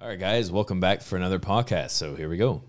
All right, guys, welcome back for another podcast. So here we go.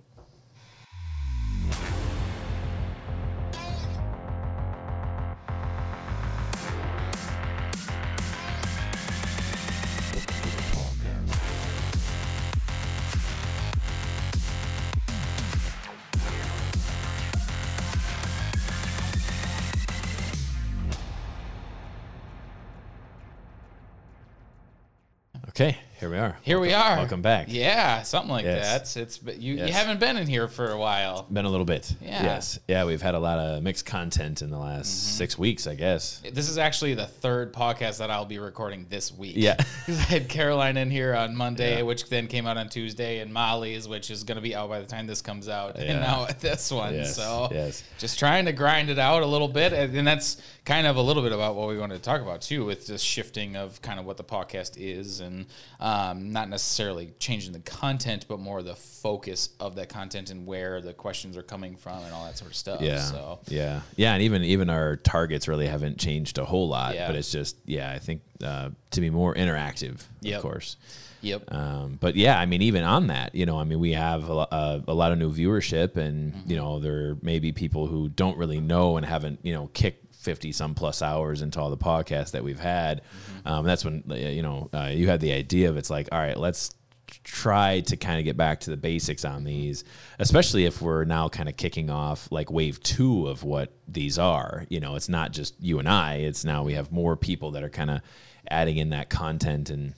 Here we are. We are. Welcome back. Yeah, something like Yes. that. It's, you, Yes. you haven't been in here for a while. Been a little bit. Yeah. Yes. Yeah, we've had a lot of mixed content in the last Mm-hmm. six weeks, I guess. This is actually the third podcast that I'll be recording this week. Yeah. 'Cause I had Caroline in here on Monday, Yeah. which then came out on Tuesday, and Molly's, which is going to be out by the time this comes out, Yeah. and now this one. Yes, So yes. just trying to grind it out a little bit, and and that's kind of a little bit about what we wanted to talk about too, with this shifting of kind of what the podcast is, and um, not necessarily changing the content, but more the focus of that content and where the questions are coming from, and all that sort of stuff. Yeah. So Yeah. Yeah. And even even our targets really haven't changed a whole lot. Yeah. But it's just, yeah, I think uh, to be more interactive, Yep. of course. yep. Um, but yeah, I mean, even on that, you know, I mean, we have a, a, a lot of new viewership, and Mm-hmm. you know, there may be people who don't really know and haven't, you know, kicked fifty some plus hours into all the podcasts that we've had. Mm-hmm. Um, that's when uh, you know uh, you had the idea of it's like, all right, let's try to kind of get back to the basics on these, especially if we're now kind of kicking off like wave two of what these are. You know, it's not just you and I; it's now we have more people that are kind of adding in that content and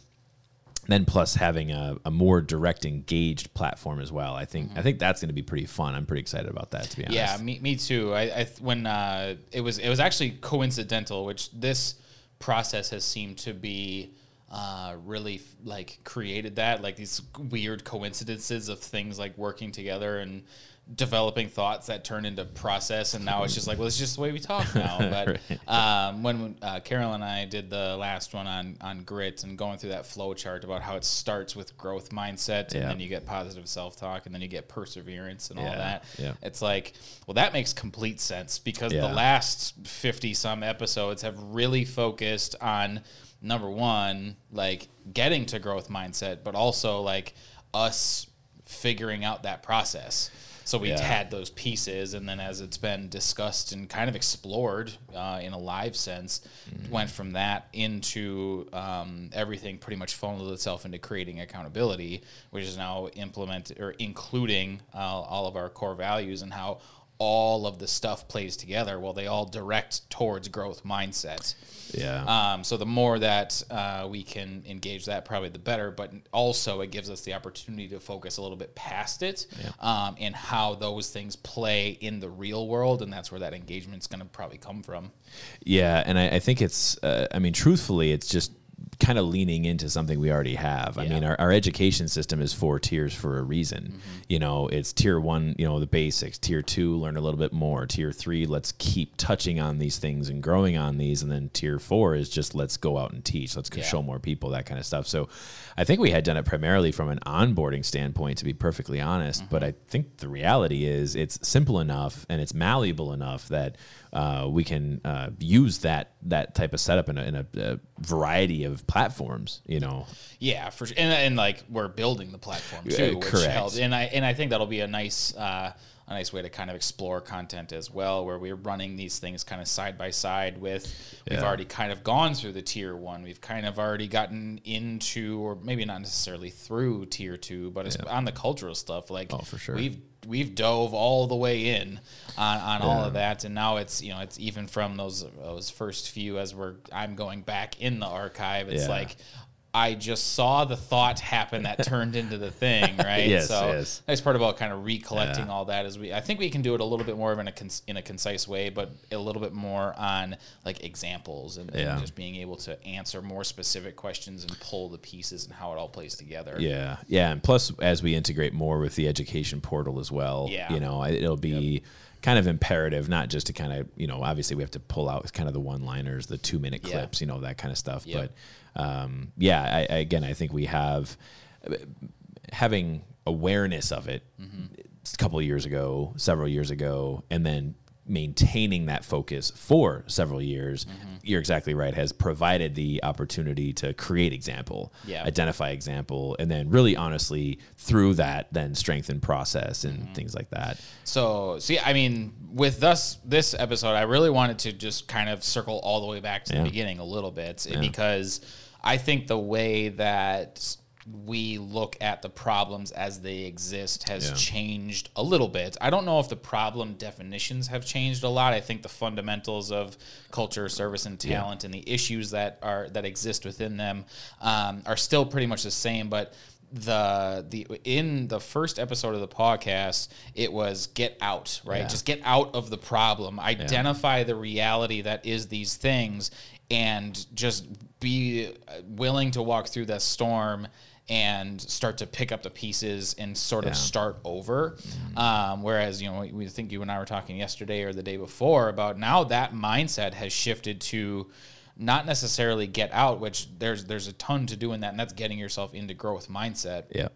then plus having a, a more direct engaged platform as well. I think I think that's going to be pretty fun. I'm pretty excited about that to be honest. Yeah, me, me too. I, I th- when uh, it was it was actually coincidental, which this process has seemed to be uh, really f- like created that like these weird coincidences of things like working together and developing thoughts that turn into process and now it's just like well it's just the way we talk now but um, when uh, carol and i did the last one on on grit and going through that flow chart about how it starts with growth mindset and Yeah. then you get positive self-talk and then you get perseverance and all that yeah. it's like, well, that makes complete sense because Yeah. the last 50 some episodes have really focused on number one, like getting to growth mindset, but also like us figuring out that process. So we Yeah. had those pieces, and then as it's been discussed and kind of explored uh, in a live sense, Mm-hmm. went from that into um, everything pretty much funneled itself into creating accountability, which is now implemented or including uh, all of our core values and how all of the stuff plays together. Well, they all direct towards growth mindsets. yeah, Um, so the more that uh, we can engage that, probably the better. But also, it gives us the opportunity to focus a little bit past it um, and how those things play in the real world, and that's where that engagement's going to probably come from. yeah. And I, I think it's. Uh, I mean, truthfully, it's just kind of leaning into something we already have. I mean, our, our education system is four tiers for a reason. You know, it's tier one, you know, the basics. Tier two, learn a little bit more. Tier three, let's keep touching on these things and growing on these. And then tier four is just let's go out and teach. Let's Yeah. show more people that kind of stuff. So I think we had done it primarily from an onboarding standpoint, to be perfectly honest. But I think the reality is it's simple enough and it's malleable enough that uh, we can uh, use that that type of setup in a, in a, a variety of platforms. You know, Yeah, for sure. And, and like we're building the platform Yeah, too, which correct. helps. And I and I think that'll be a nice uh, a nice way to kind of explore content as well, where we're running these things kind of side by side with. We've Yeah. already kind of gone through the tier one. We've kind of already gotten into, or maybe not necessarily through tier two, but it's on the cultural stuff. Like Oh, for sure. we've we've dove all the way in on, on all of that and now it's you know it's even from those those first few as we're i'm going back in the archive it's Yeah. like I just saw the thought happen that turned into the thing, right? Yes, so yes. nice part about kind of recollecting Yeah. all that is we I think we can do it a little bit more of in a cons- in a concise way, but a little bit more on like examples and, and just being able to answer more specific questions and pull the pieces and how it all plays together. Yeah, yeah, and plus as we integrate more with the education portal as well, Yeah. you know, it'll be kind of imperative not just to kind of you know obviously we have to pull out kind of the one-liners, the two-minute Yeah. clips, you know that kind of stuff. Yep. But um, yeah, I, I, again, I think we have having awareness of it Mm-hmm. a couple of years ago, several years ago, and then maintaining that focus for several years, Mm-hmm. you're exactly right, has provided the opportunity to create example, Yeah. identify example, and then really honestly through that, then strengthen process and Mm-hmm. things like that. So, see, I mean, with thus this episode, I really wanted to just kind of circle all the way back to Yeah. the beginning a little bit because I think the way that we look at the problems as they exist has Yeah. changed a little bit. I don't know if the problem definitions have changed a lot. I think the fundamentals of culture, service, and talent, and the issues that are that exist within them um, are still pretty much the same. But the the in the first episode of the podcast it was get out right Yeah. just get out of the problem identify the reality that is these things and just be willing to walk through that storm and start to pick up the pieces and sort of start over. Um, whereas you know we, we think you and i were talking yesterday or the day before about now that mindset has shifted to not necessarily get out which there's there's a ton to do in that and that's getting yourself into growth mindset. Yeah.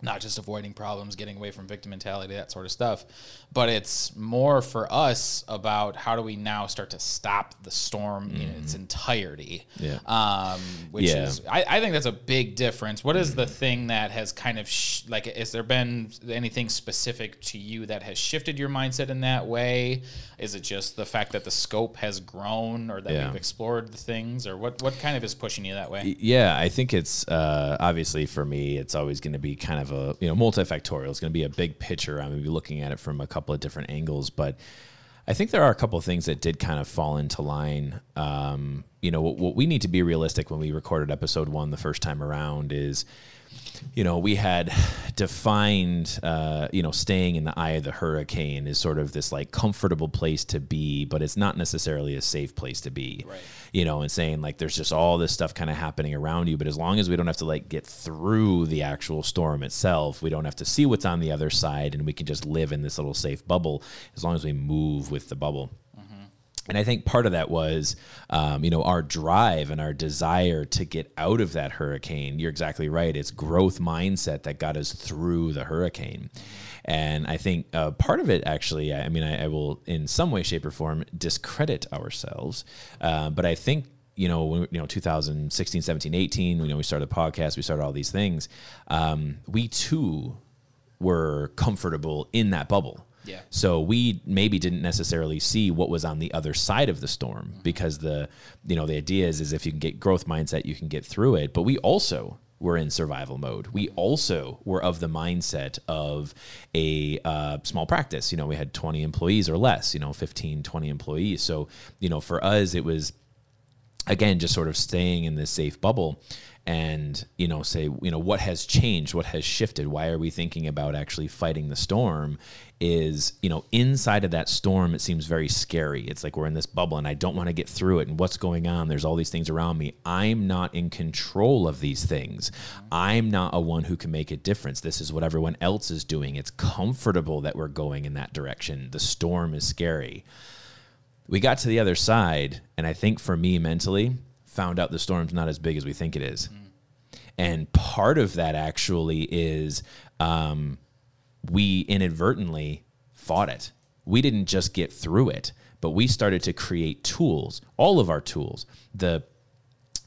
Not just avoiding problems, getting away from victim mentality, that sort of stuff. But it's more for us about how do we now start to stop the storm in its entirety. Yeah. Um, which Yeah. is, I, I think that's a big difference. What is the thing that has kind of, sh- like, has there been anything specific to you that has shifted your mindset in that way? Is it just the fact that the scope has grown or that Yeah. we've explored the things or what, what kind of is pushing you that way? Yeah, I think it's uh, obviously for me, it's always going to be kind of a you know multifactorial. It's going to be a big picture. I'm going to be looking at it from a couple of different angles, but I think there are a couple of things that did kind of fall into line. Um, you know, what, what we need to be realistic when we recorded episode one the first time around is you know, we had defined, uh, you know, staying in the eye of the hurricane is sort of this like comfortable place to be, but it's not necessarily a safe place to be. Right. You know, and saying like there's just all this stuff kind of happening around you, but as long as we don't have to like get through the actual storm itself, we don't have to see what's on the other side, and we can just live in this little safe bubble as long as we move with the bubble. And I think part of that was, um, you know, our drive and our desire to get out of that hurricane. You're exactly right. It's growth mindset that got us through the hurricane. And I think uh, part of it, actually, I mean, I, I will, in some way, shape, or form, discredit ourselves. Uh, but I think you know, when, you know, 2016, 17, 18, you know, we started the podcast, we started all these things. Um, we too were comfortable in that bubble. Yeah. So we maybe didn't necessarily see what was on the other side of the storm because the you know the idea is is if you can get growth mindset you can get through it. But we also were in survival mode. We also were of the mindset of a uh, small practice. You know, we had 20 employees or less. You know, 15, 20 employees. So you know, for us it was again just sort of staying in this safe bubble and you know say you know what has changed what has shifted? Why are we thinking about actually fighting the storm? Is you know inside of that storm it seems very scary. It's like we're in this bubble and i don't want to get through it and what's going on? There's all these things around me. I'm not in control of these things. I'm not a one who can make a difference. This is what everyone else is doing. It's comfortable that we're going in that direction. The storm is scary. We got to the other side, and I think for me mentally, found out the storm's not as big as we think it is. And part of that actually is um, we inadvertently fought it. We didn't just get through it, but we started to create tools, all of our tools, the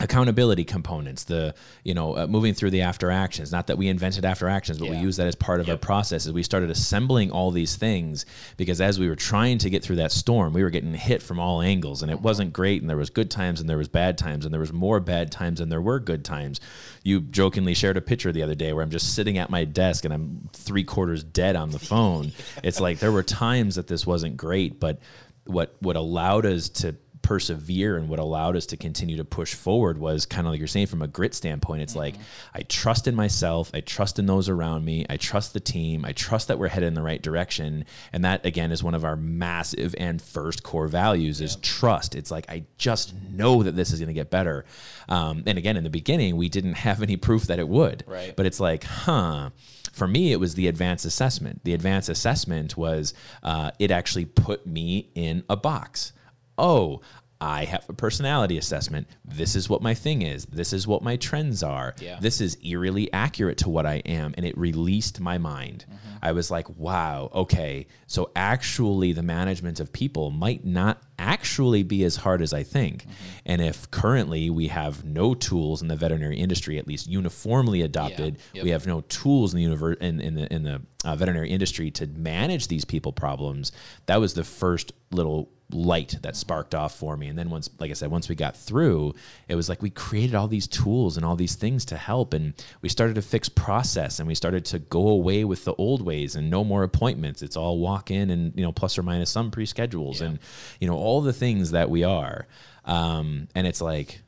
accountability components the you know uh, moving through the after actions. Not that we invented after actions but we use that as part of our processes we started assembling all these things because as we were trying to get through that storm we were getting hit from all angles and it wasn't great and there was good times and there was bad times and there was more bad times than there were good times. You jokingly shared a picture the other day where i'm just sitting at my desk and i'm three quarters dead on the phone. It's like there were times that this wasn't great but what what allowed us to persevere and what allowed us to continue to push forward was kind of like you're saying from a grit standpoint it's like i trust in myself i trust in those around me i trust the team i trust that we're headed in the right direction and that again is one of our massive and first core values is trust. It's like i just know that this is going to get better. Um, and again in the beginning we didn't have any proof that it would. Right. but it's like huh. For me it was the advanced assessment. The advanced assessment was uh, it actually put me in a box oh I have a personality assessment. This is what my thing is. This is what my trends are. Yeah. This is eerily accurate to what I am. And it released my mind. I was like, wow, okay. So actually, the management of people might not actually be as hard as I think. And if currently we have no tools in the veterinary industry, at least uniformly adopted, Yep. we have no tools in the universe in, in the in the uh, veterinary industry to manage these people problems. That was the first little light that sparked off for me. And then once, like I said, once we got through, it was like we created all these tools and all these things to help, and we started to fix process, and we started to go away with the old ways and no more appointments. It's all walk in and you know plus or minus some pre schedules and you know all the things that we are. Um, and it's like,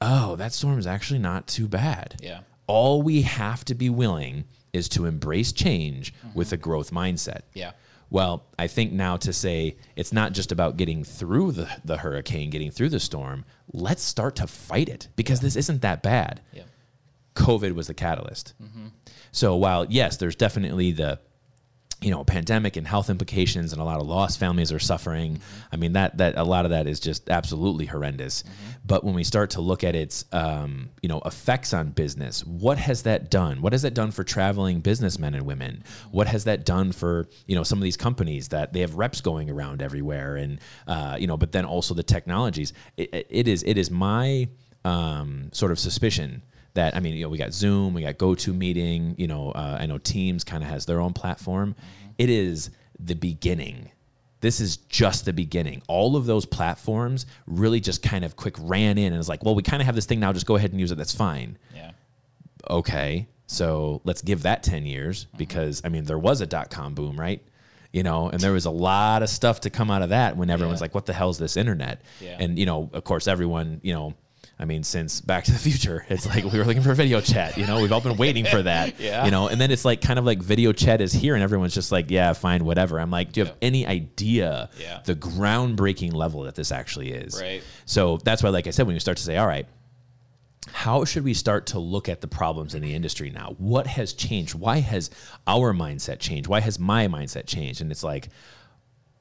oh, that storm is actually not too bad. Yeah. All we have to be willing is to embrace change with a growth mindset. Yeah. Well, I think now to say it's not just about getting through the, the hurricane, getting through the storm, let's start to fight it because this isn't that bad. Yeah. COVID was the catalyst. Mm-hmm. So while yes, there's definitely the you know pandemic and health implications and a lot of lost families are suffering. I mean that that a lot of that is just absolutely horrendous. But when we start to look at its um, you know effects on business, what has that done? What has that done for traveling businessmen and women? What has that done for you know some of these companies that they have reps going around everywhere and uh, you know but then also the technologies. It, it is it is my um, sort of suspicion that I mean, you know, we got Zoom, we got GoToMeeting, you know, uh, I know Teams kind of has their own platform. It is the beginning. This is just the beginning. All of those platforms really just kind of quick ran in and was like, well, we kind of have this thing now. Just go ahead and use it. That's fine. Yeah. Okay, so let's give that ten years because I mean, there was a dot com boom, right? You know, and there was a lot of stuff to come out of that when everyone's Yeah. like, "What the hell is this internet?" Yeah. And you know, of course, everyone, you know, I mean, since Back to the Future, it's like we were looking for video chat. You know, we've all been waiting for that. Yeah. You know, and then it's like kind of like video chat is here, and everyone's just like, "Yeah, fine, whatever." I'm like, "Do you have Yeah. any idea Yeah. the groundbreaking level that this actually is?" Right. So that's why, like I said, when you start to say, "All right." how should we start to look at the problems in the industry now? What has changed? Why has our mindset changed? Why has my mindset changed? And it's like,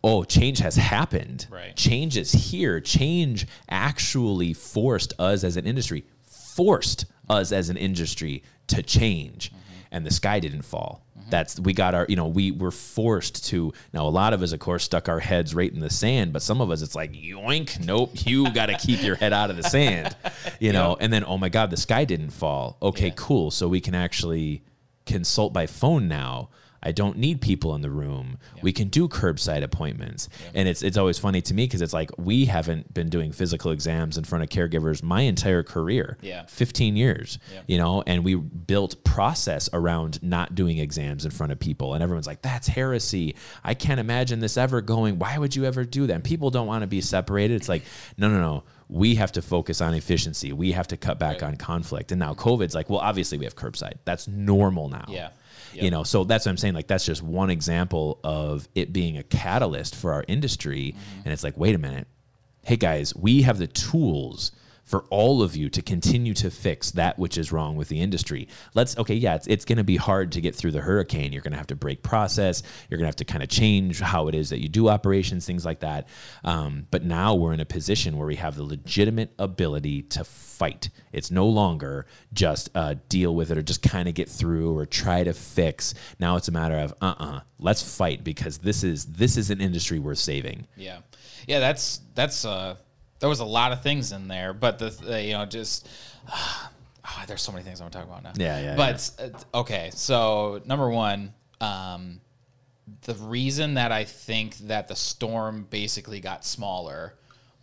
oh, change has happened. Right. Change is here. Change actually forced us as an industry, forced us as an industry to change. Mm-hmm. And the sky didn't fall. Mm-hmm. That's we got our, you know, we were forced to. Now, a lot of us, of course, stuck our heads right in the sand, but some of us, it's like yoink, nope, you got to keep your head out of the sand, you know. And then, oh my God, the sky didn't fall. Okay, Yeah. cool. So we can actually consult by phone now. I don't need people in the room. We can do curbside appointments. And it's it's always funny to me because it's like we haven't been doing physical exams in front of caregivers my entire career. Yeah. 15 years. Yeah. You know, and we built process around not doing exams in front of people. And everyone's like, that's heresy. I can't imagine this ever going. Why would you ever do that? And people don't want to be separated. It's like, no, no, no. We have to focus on efficiency. We have to cut back Right. on conflict. And now COVID's like, well, obviously we have curbside. That's normal now. Yeah. You know, so that's what I'm saying. Like, that's just one example of it being a catalyst for our industry. Mm-hmm. And it's like, wait a minute. Hey, guys, we have the tools for all of you to continue to fix that which is wrong with the industry. Let's, okay, yeah, it's, it's going to be hard to get through the hurricane. You're going to have to break process. You're going to have to kind of change how it is that you do operations, things like that. Um, but now we're in a position where we have the legitimate ability to fight. It's no longer just uh, deal with it or just kind of get through or try to fix. Now it's a matter of, uh-uh, let's fight because this is this is an industry worth saving. Yeah, yeah. That's that's uh, there was a lot of things in there, but the th- you know just ah, there's so many things I want to talk about now. Yeah, yeah, But uh, okay, so number one, um, the reason that I think that the storm basically got smaller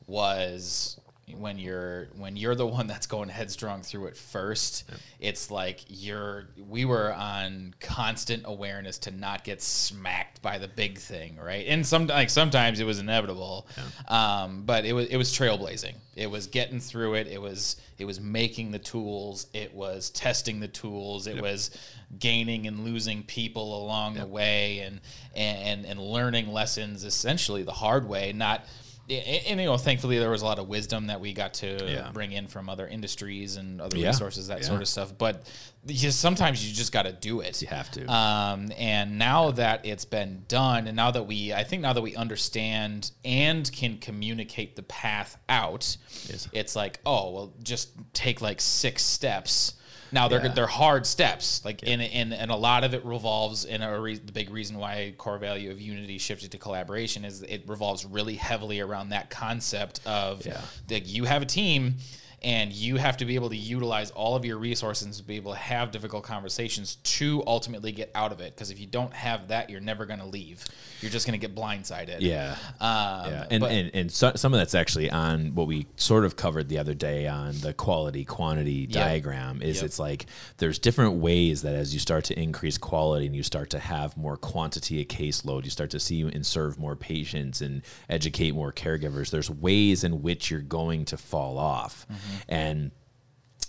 was when you're when you're the one that's going headstrong through it first it's like you're we were on constant awareness to not get smacked by the big thing right? And some like sometimes it was inevitable um, but it was it was trailblazing. It was getting through it. It was it was making the tools. It was testing the tools. It was gaining and losing people along the way and and and learning lessons essentially the hard way not Yeah, and, and, you know, thankfully there was a lot of wisdom that we got to Yeah. bring in from other industries and other Yeah. resources, that Yeah. sort of stuff. But just sometimes you just got to do it. You have to. Um, and now that it's been done, and now that we, I think now that we understand and can communicate the path out, Yes. it's like, oh, well, just take like six steps. Now they're Yeah. they're hard steps, like and, and and a lot of it revolves in a re- the big reason why core value of unity shifted to collaboration is it revolves really heavily around that concept of Yeah. like you have a team and you have to be able to utilize all of your resources to be able to have difficult conversations to ultimately get out of it because if you don't have that you're never going to leave you're just going to get blindsided Yeah. um, yeah. And, but- and, and so, some of that's actually on what we sort of covered the other day on the quality quantity diagram is Yep. it's like there's different ways that as you start to increase quality and you start to have more quantity of caseload, you start to see and serve more patients and educate more caregivers. There's ways in which you're going to fall off. And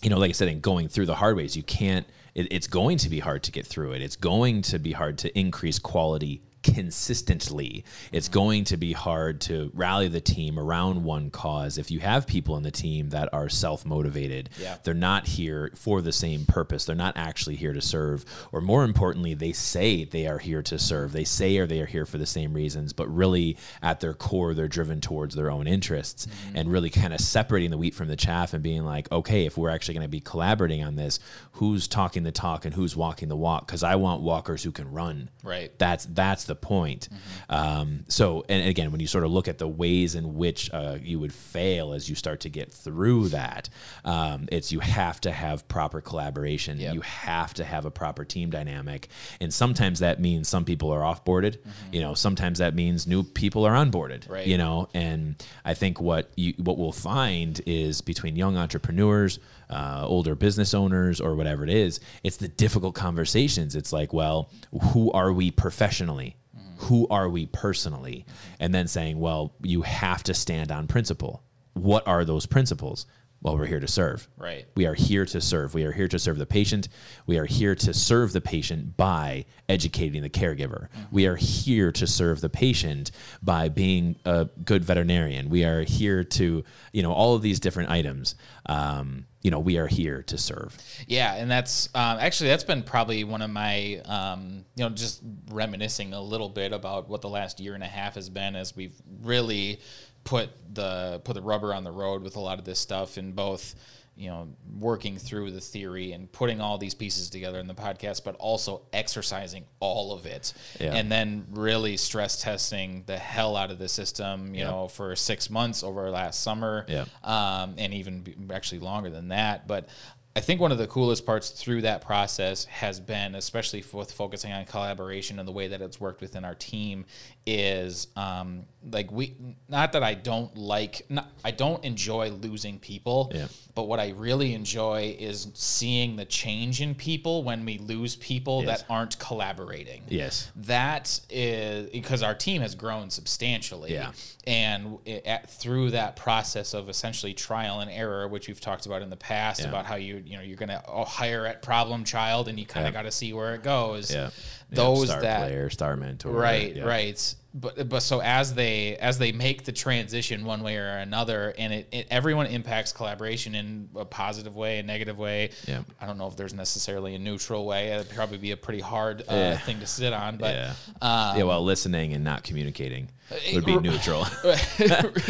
you know, like I said, in going through the hard ways, you can't. It, it's going to be hard to get through it. It's going to be hard to increase quality consistently. It's mm-hmm. going to be hard to rally the team around one cause. If you have people in the team that are self motivated, Yeah. they're not here for the same purpose. They're not actually here to serve. Or more importantly, they say they are here to serve. They say or they are here for the same reasons, but really at their core, they're driven towards their own interests mm-hmm. and really kind of separating the wheat from the chaff and being like, okay, if we're actually going to be collaborating on this, who's talking the talk and who's walking the walk? Because I want walkers who can run. Right. That's that's the point. Um, so, and again, when you sort of look at the ways in which uh, you would fail as you start to get through that, um, it's you have to have proper collaboration. Yep. You have to have a proper team dynamic, and sometimes that means some people are offboarded. You know, sometimes that means new people are onboarded. Right. You know, and I think what you what we'll find is between young entrepreneurs, uh, older business owners, or whatever it is, it's the difficult conversations. It's like, well, who are we professionally? Who are we personally? And then saying, well, you have to stand on principle. What are those principles? Well, we're here to serve. Right. We are here to serve. We are here to serve the patient. We are here to serve the patient by educating the caregiver. We are here to serve the patient by being a good veterinarian. We are here to, you know, all of these different items. Um, you know, we are here to serve. Yeah, and that's um, actually that's been probably one of my um, you know just reminiscing a little bit about what the last year and a half has been as we've really put the put the rubber on the road with a lot of this stuff in both you know working through the theory and putting all these pieces together in the podcast but also exercising all of it Yeah. and then really stress testing the hell out of the system you Yeah. know for six months over last summer Yeah. um, and even actually longer than that. But I think one of the coolest parts through that process has been, especially with focusing on collaboration and the way that it's worked within our team, is um, like we. Not that I don't like, not, I don't enjoy losing people, Yeah. but what I really enjoy is seeing the change in people when we lose people Yes. that aren't collaborating Yes. that is because our team has grown substantially Yeah. and it, at, through that process of essentially trial and error which we've talked about in the past Yeah. about how you you know you're going to hire at problem child and you kind of Yeah. got to see where it goes Yeah. Those star that player, star mentor. right Yeah. right but but so as they as they make the transition one way or another and it, it everyone impacts collaboration in a positive way a negative way Yeah. i don't know if there's necessarily a neutral way it'd probably be a pretty hard uh, Yeah. thing to sit on but Yeah. um, yeah. Well, listening and not communicating would be neutral.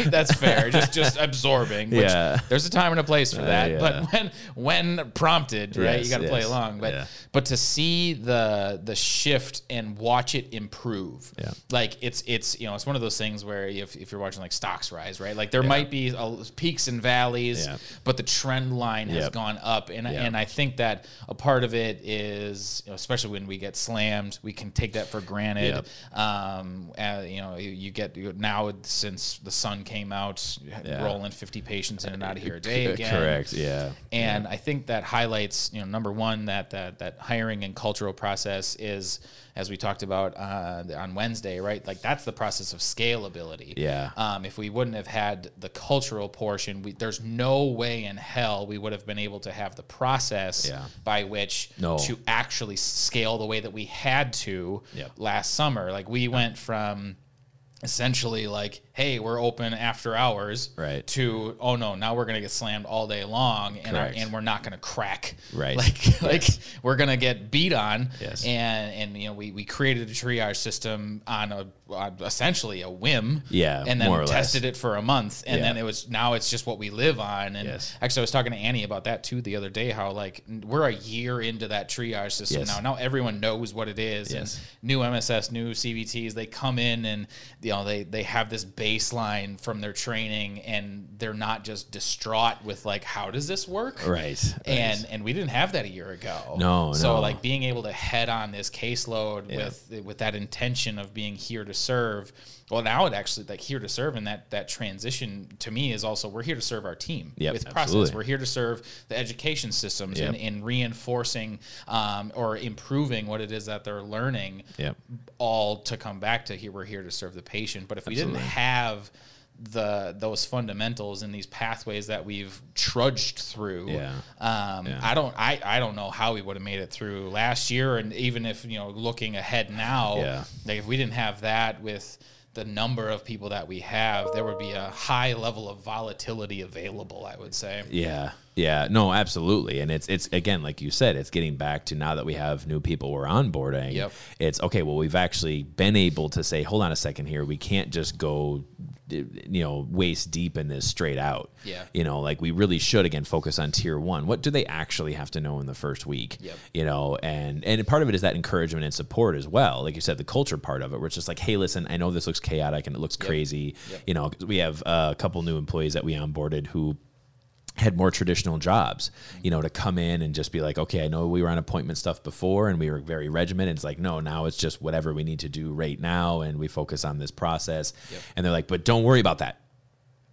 that's fair just just absorbing which Yeah. there's a time and a place for that yeah. but when when prompted right Yes, you got to play along but Yeah. but to see the the shift and watch it improve Yeah. like it's it's you know it's one of those things where if, if you're watching like stocks rise right like there might be a, peaks and valleys Yeah. but the trend line has Yep. gone up and Yeah. and I think that a part of it is you know, especially when we get slammed we can take that for granted Yep. um uh, you know you, you get you, now since the sun came out Yeah. rolling 50 patients in and out of here a day again Correct. Yeah. and I think that highlights, you know, number one, that that that hiring and cultural process is, as we talked about uh, on Wednesday, right? Like that's the process of scalability. Yeah. Um, if we wouldn't have had the cultural portion, we, there's no way in hell we would have been able to have the process Yeah. by which No. to actually scale the way that we had to Yep. last summer. Like we went from essentially like hey we're open after hours Right. to oh no now we're gonna get slammed all day long and our, and we're not gonna crack Right. like like we're gonna get beat on Yes. and and you know we, we created a triage system on a on essentially a whim Yeah, and then or less. tested it for a month and Yeah. then it was now it's just what we live on and Yes. actually I was talking to Annie about that too the other day how like we're a year into that triage system Yes. now now everyone knows what it is Yes. and new MSS new CVTs they come in and you know they they have this baseline from their training and they're not just distraught with like how does this work Right. and and we didn't have that a year ago. No, So no. like being able to head on this caseload Yeah. with with that intention of being here to serve. Well, now it actually like here to serve, and that that transition to me is also we're here to serve our team Yep, with process. absolutely. We're here to serve the education systems Yep. and in reinforcing um, or improving what it is that they're learning. Yep. All to come back to here, we're here to serve the patient. But if we didn't have the those fundamentals and these pathways that we've trudged through Yeah. um, Yeah. I don't I, I don't know how we would have made it through last year and even if you know looking ahead now Yeah. like if we didn't have that with the number of people that we have there would be a high level of volatility available I would say Yeah. Yeah. No, absolutely. And it's it's again, like you said, it's getting back to now that we have new people we're onboarding. Yep. It's okay, well, we've actually been able to say, hold on a second here, we can't just go you know, waist deep in this straight out. Yeah. You know, like we really should again focus on tier one. What do they actually have to know in the first week? Yep. You know, and and part of it is that encouragement and support as well. Like you said, the culture part of it, where it's just like, hey, listen, I know this looks chaotic and it looks crazy. Yep. You know, we have a couple new employees that we onboarded who had more traditional jobs, you know, to come in and just be like, okay, I know we were on appointment stuff before and we were very regimented. It's like, no, now it's just whatever we need to do right now and we focus on this process. Yep. And they're like, but don't worry about that.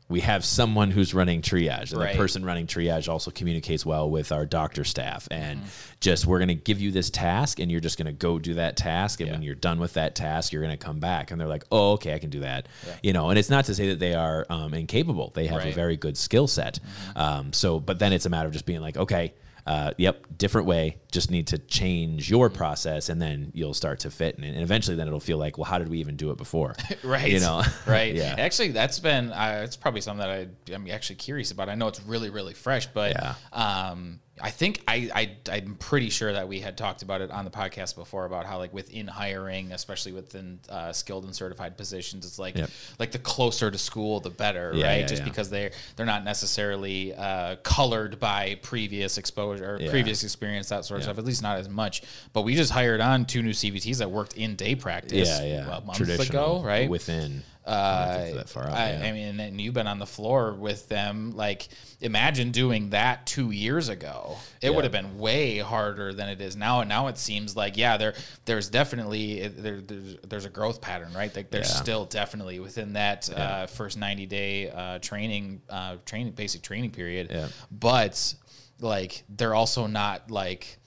We have someone who's running triage, and Right. the person running triage also communicates well with our doctor staff. And just we're going to give you this task, and you're just going to go do that task. And when you're done with that task, you're going to come back. And they're like, oh, okay, I can do that. Yeah. You know, and it's not to say that they are um, incapable. They have a very good skill set. Um, so, but then it's a matter of just being like, okay, uh, yep, different way. Just need to change your process, and then you'll start to fit. And, and eventually, then it'll feel like, well, how did we even do it before? right You know, right yeah. actually that's been uh, it's probably something that I, i'm actually curious about i know it's really really fresh but Yeah. um I think I, I I'm pretty sure that we had talked about it on the podcast before about how like within hiring, especially within uh, skilled and certified positions, it's like Yep. like the closer to school the better, Yeah, right? yeah, Just yeah. because they they're not necessarily uh, colored by previous exposure previous experience, that sort of stuff. At least not as much. But we just hired on two new CVTs that worked in day practice. yeah, yeah, a month Traditional, ago, right? Within, Uh, that far out, I, yeah. I mean, and you've been on the floor with them. Like, imagine doing that two years ago. It Yeah. would have been way harder than it is now. And now it seems like, yeah, there, there's definitely there, there's, there's a growth pattern, right? Like, there's Yeah. still definitely within that uh, first 90 day uh, training, uh, training, basic training period. But like, they're also not like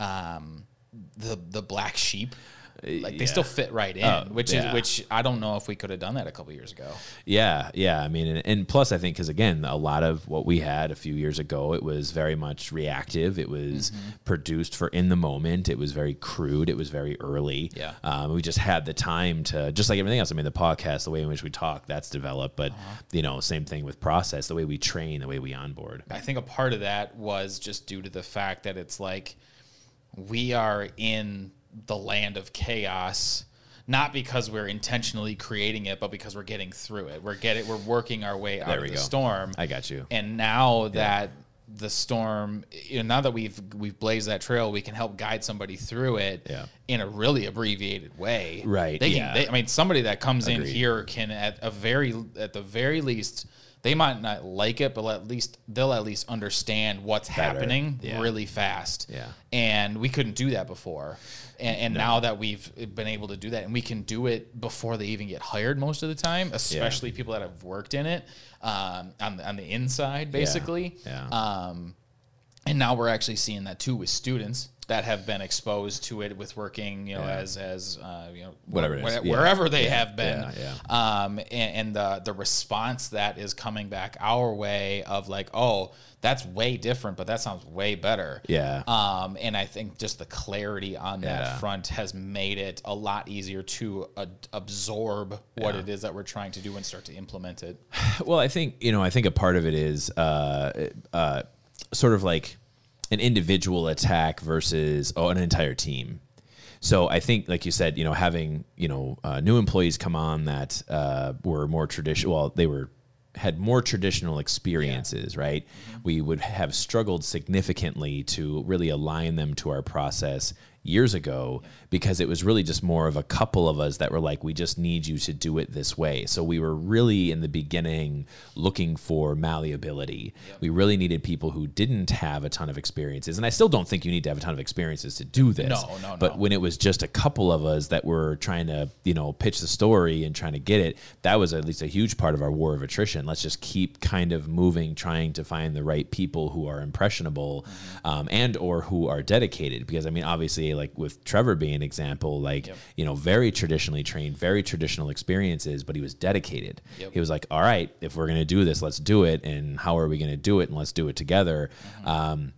um, the the black sheep. Like they yeah. still fit right in, Oh, which yeah. is which I don't know if we could have done that a couple years ago. Yeah, yeah. I mean, and, and plus, I think because again, a lot of what we had a few years ago, it was very much reactive. It was Mm-hmm. produced for in the moment. It was very crude. It was very early. Yeah. Um, we just had the time to, just like everything else. I mean, the podcast, the way in which we talk, that's developed. But Uh-huh. you know, same thing with process, the way we train, the way we onboard. I think a part of that was just due to the fact that it's like we are in the land of chaos not because we're intentionally creating it but because we're getting through it we're getting we're working our way out There of the go. storm I got you. and now that the storm you know now that we've we've blazed that trail we can help guide somebody through it Yeah. in a really abbreviated way Right, they can they, i mean somebody that comes in here can at a very at the very least they might not like it but at least they'll at least understand what's happening yeah. really fast. Yeah. and we couldn't do that before. And, and now that we've been able to do that and we can do it before they even get hired most of the time especially people that have worked in it um, on, the, on the inside basically. Yeah. um, and now we're actually seeing that too with students that have been exposed to it with working, you know, Yeah. as as uh, you know, Whatever it is. where- Yeah. wherever they have been, Yeah, um, and, and the the response that is coming back our way of like, oh, that's way different, but that sounds way better. Yeah. Um, and I think just the clarity on that Yeah. front has made it a lot easier to uh, absorb what Yeah. it is that we're trying to do and start to implement it. Well, I think you know. I think a part of it is uh, uh, sort of like an individual attack versus oh, an entire team. So I think, like you said, you know, having you know uh, new employees come on that uh, were more traditional. Well, they were had more traditional experiences, right? We would have struggled significantly to really align them to our process years ago because it was really just more of a couple of us that were like, we just need you to do it this way. So we were really in the beginning looking for malleability. We really needed people who didn't have a ton of experiences. And I still don't think you need to have a ton of experiences to do this. No, no, But no. when it was just a couple of us that were trying to, you know, pitch the story and trying to get it, that was at least a huge part of our war of attrition. Let's just keep kind of moving, trying to find the right people who are impressionable Mm-hmm. um, and or who are dedicated. Because I mean, obviously, like with Trevor being an example, like Yep. you know, very traditionally trained, very traditional experiences, but he was dedicated. Yep. He was like, all right, if we're gonna do this, let's do it. And how are we gonna do it? And let's do it together. Mm-hmm. Um,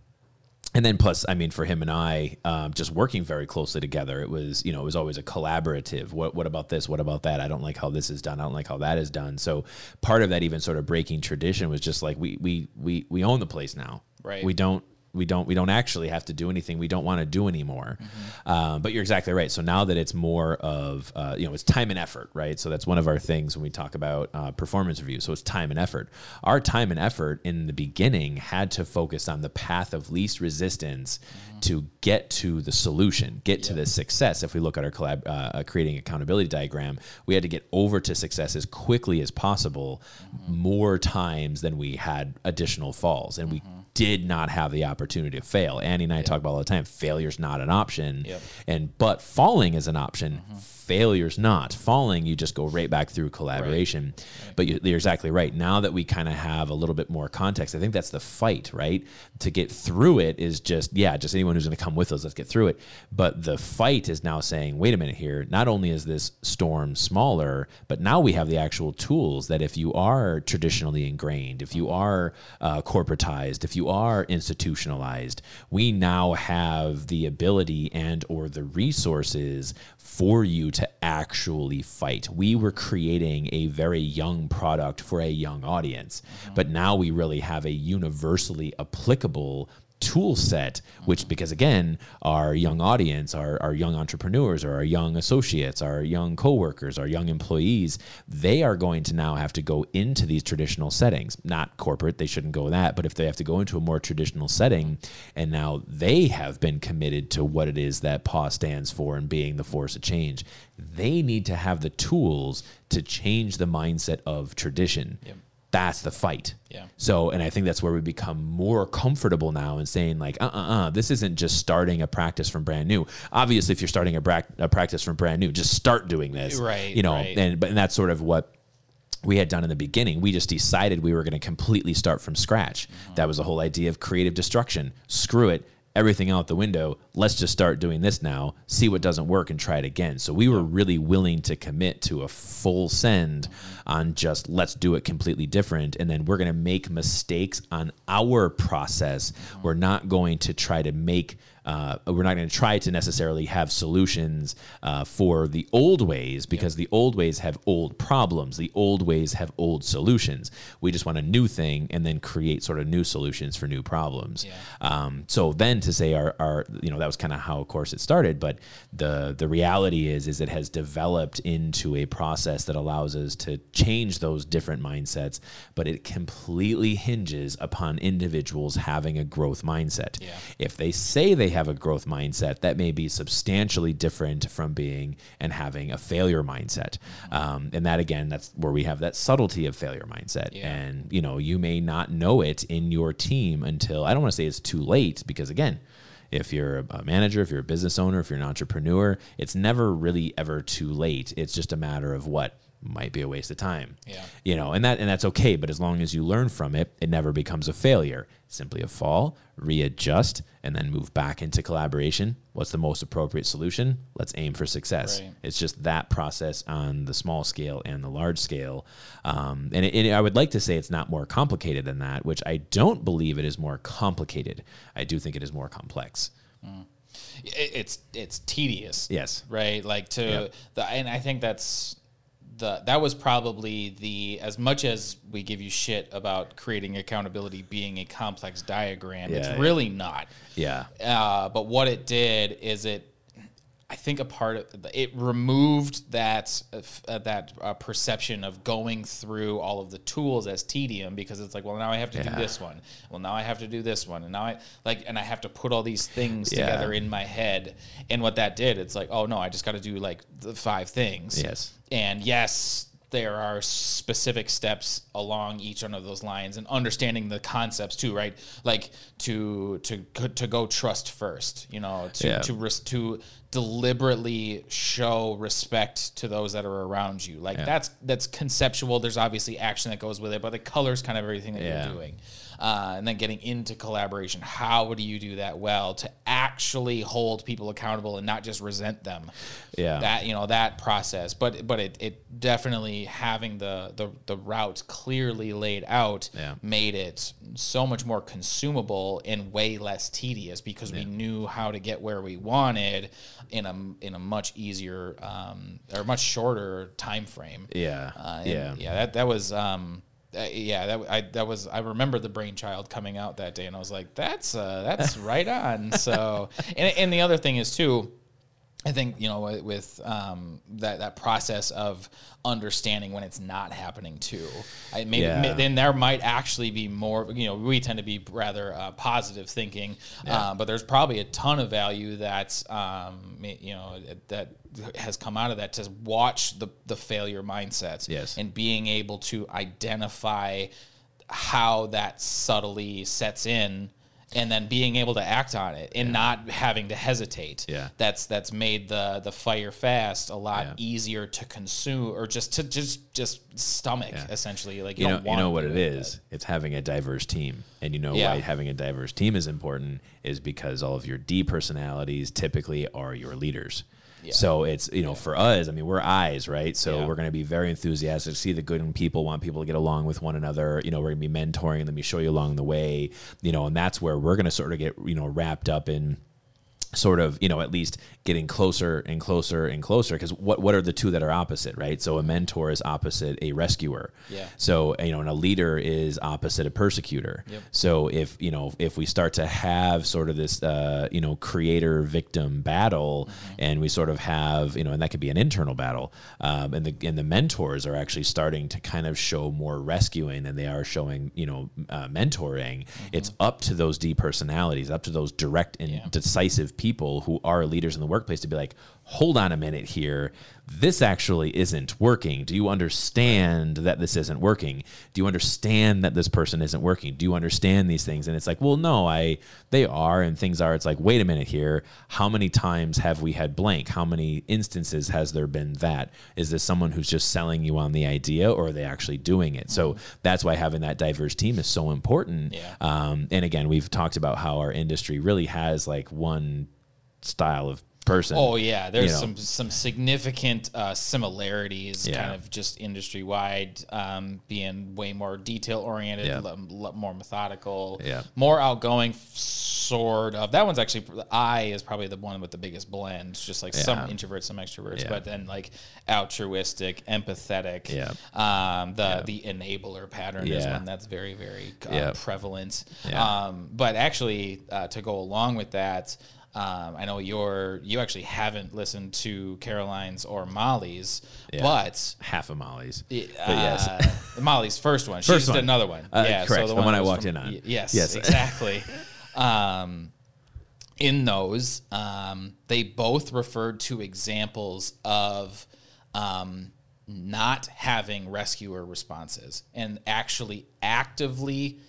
and then plus i mean for him and i um, just working very closely together it was you know it was always a collaborative what, what about this what about that i don't like how this is done i don't like how that is done so part of that even sort of breaking tradition was just like we we we, we own the place now Right. we don't we don't we don't actually have to do anything we don't want to do anymore. Um, but you're exactly right. So now that it's more of uh, you know it's time and effort right? So that's one of our things when we talk about uh, performance review so it's time and effort. Our time and effort in the beginning had to focus on the path of least resistance to get to the solution get to the success. If we look at our collab uh, uh, creating accountability diagram we had to get over to success as quickly as possible more times than we had additional falls. And we did not have the opportunity to fail. Annie and I talk about all the time. Failure's not an option, Yep. and but falling is an option. Mm-hmm. Failure's not. Falling, you just go right back through collaboration. But you, you're exactly right. Now that we kind of have a little bit more context, I think that's the fight, right? To get through it is just yeah, just anyone who's going to come with us. Let's get through it. But the fight is now saying, wait a minute here. Not only is this storm smaller, but now we have the actual tools that if you are traditionally ingrained, if you are uh, corporatized, if you are institutionalized, we now have the ability and or the resources for you to actually fight. We were creating a very young product for a young audience, mm-hmm. but now we really have a universally applicable tool set which mm-hmm. because again our young audience our, our young entrepreneurs or our young associates our young coworkers our young employees they are going to now have to go into these traditional settings. Not corporate they shouldn't go that but if they have to go into a more traditional setting and now they have been committed to what it is that PAW stands for and being the force of change they need to have the tools to change the mindset of tradition. Yep. That's the fight Yeah. so, and I think that's where we become more comfortable now in saying like, uh, uh, uh, this isn't just starting a practice from brand new. Obviously, if you're starting a, bra- a practice from brand new, just start doing this, Right, You know, right. and but and that's sort of what we had done in the beginning. We just decided we were going to completely start from scratch. That was the whole idea of creative destruction. Screw it. Everything out the window. Let's just start doing this now. See what doesn't work and try it again. So we were really willing to commit to a full send on just let's do it completely different. And then we're going to make mistakes on our process. We're not going to try to make uh, we're not going to try to necessarily have solutions uh, for the old ways because the old ways have old problems. The old ways have old solutions. We just want a new thing and then create sort of new solutions for new problems. Yeah. Um, so then to say our, our you know that was kind of how of course it started, but the the reality is is it has developed into a process that allows us to change those different mindsets, but it completely hinges upon individuals having a growth mindset. Yeah. If they say they have a growth mindset, that may be substantially different from being and having a failure mindset. Um, and that again, that's where we have that subtlety of failure mindset. Yeah. And you know, you may not know it in your team until I don't want to say it's too late because again, if you're a manager, if you're a business owner, if you're an entrepreneur, it's never really ever too late. It's just a matter of what might be a waste of time. Yeah. You know, and that and that's okay, but as long as you learn from it, it never becomes a failure. Simply a fall, readjust, and then move back into collaboration. What's the most appropriate solution? Let's aim for success. Right. It's just that process on the small scale and the large scale. Um, and it, I would like to say it's not more complicated than that, which I don't believe it is more complicated. I do think it is more complex. It- it's it's tedious. Yes. Right. Like to Yep. the and I think that's the that was probably the as much as we give you shit about creating accountability being a complex diagram, it's Yeah, yeah. really not. Yeah. Uh, but what it did is it, I think a part of it removed that uh, that uh, perception of going through all of the tools as tedium because it's like, well, now I have to Yeah. do this one. Well, now I have to do this one, and now I like, and I have to put all these things Yeah. together in my head. And what that did, it's like, oh no, I just got to do like the five things. Yes. And yes, there are specific steps along each one of those lines and understanding the concepts too, right? Like to to to go trust first, you know, to Yeah. to res- to deliberately show respect to those that are around you. Like Yeah. that's that's conceptual. There's obviously action that goes with it, but the colors kind of everything that Yeah. you're doing. Uh, and then getting into collaboration. How do you do that well to actually hold people accountable and not just resent them? Yeah. That you know that process, but but it, it definitely having the, the the route clearly laid out Yeah. made it so much more consumable and way less tedious because we knew how to get where we wanted in a in a much easier um, or much shorter time frame. Yeah. Uh, yeah. yeah. That that was um, uh, yeah. That I that was I remember the brainchild coming out that day, and I was like, that's uh, that's right on. So and and the other thing is too. I think you know with- um, that that process of understanding when it's not happening too. I maybe Yeah. then there might actually be more. You know, we tend to be rather uh, positive thinking, uh, but there's probably a ton of value that's um, you know that has come out of that to watch the the failure mindsets Yes. and being able to identify how that subtly sets in and then being able to act on it and not having to hesitate Yeah. that's that's made the the fire fast a lot Yeah. easier to consume or just to just just stomach Yeah. essentially like you, you know, don't you know what it is. It's having a diverse team, and you know Yeah. why having a diverse team is important is because all of your D personalities typically are your leaders. Yeah. So it's you know for us, I mean we're eyes, right? So Yeah. we're going to be very enthusiastic, see the good in people, want people to get along with one another. You know, we're going to be mentoring let me show you along the way. You know, and that's where we're going to sort of get you know wrapped up in sort of you know at least getting closer and closer and closer because what what are the two that are opposite right so a mentor is opposite a rescuer Yeah. so you know and a leader is opposite a persecutor Yep. so if you know if we start to have sort of this uh, you know creator victim battle Mm-hmm. and we sort of have you know and that could be an internal battle um, and the and the mentors are actually starting to kind of show more rescuing than they are showing you know uh, mentoring it's up to those D personalities up to those direct and Mm-hmm. Yeah. decisive people who are leaders in the workplace to be like hold on a minute here. This actually isn't working. Do you understand that this isn't working? Do you understand that this person isn't working? Do you understand these things? And it's like well no i they are. And things are it's like wait a minute here. How many times have we had blank? How many instances has there been that? Is this someone who's just selling you on the idea or are they actually doing it? So that's why having that diverse team is so important. Yeah. um, and again we've talked about how our industry really has like one style of person Oh yeah, there's you know. some some significant uh, similarities, Yeah. kind of just industry wide, um, being way more detail oriented, Yeah. l- l- more methodical, Yeah. more outgoing, sort of. That one's actually I is probably the one with the biggest blend. It's just like some introverts, some extroverts, Yeah. but then like altruistic, empathetic. Yeah. Um, the Yeah. the enabler pattern is one that's very very uh, Yeah. prevalent. Yeah. Um, but actually, uh, to go along with that, um, I know you're you actually haven't listened to Caroline's or Molly's, Yeah. but half of Molly's. uh, yes. Molly's first one. First just one. did another one. Uh, yeah, correct, the one that I walked from- in on. y- Yes, Yes. exactly. um, in those, um, they both referred to examples of um, not having rescuer responses and actually actively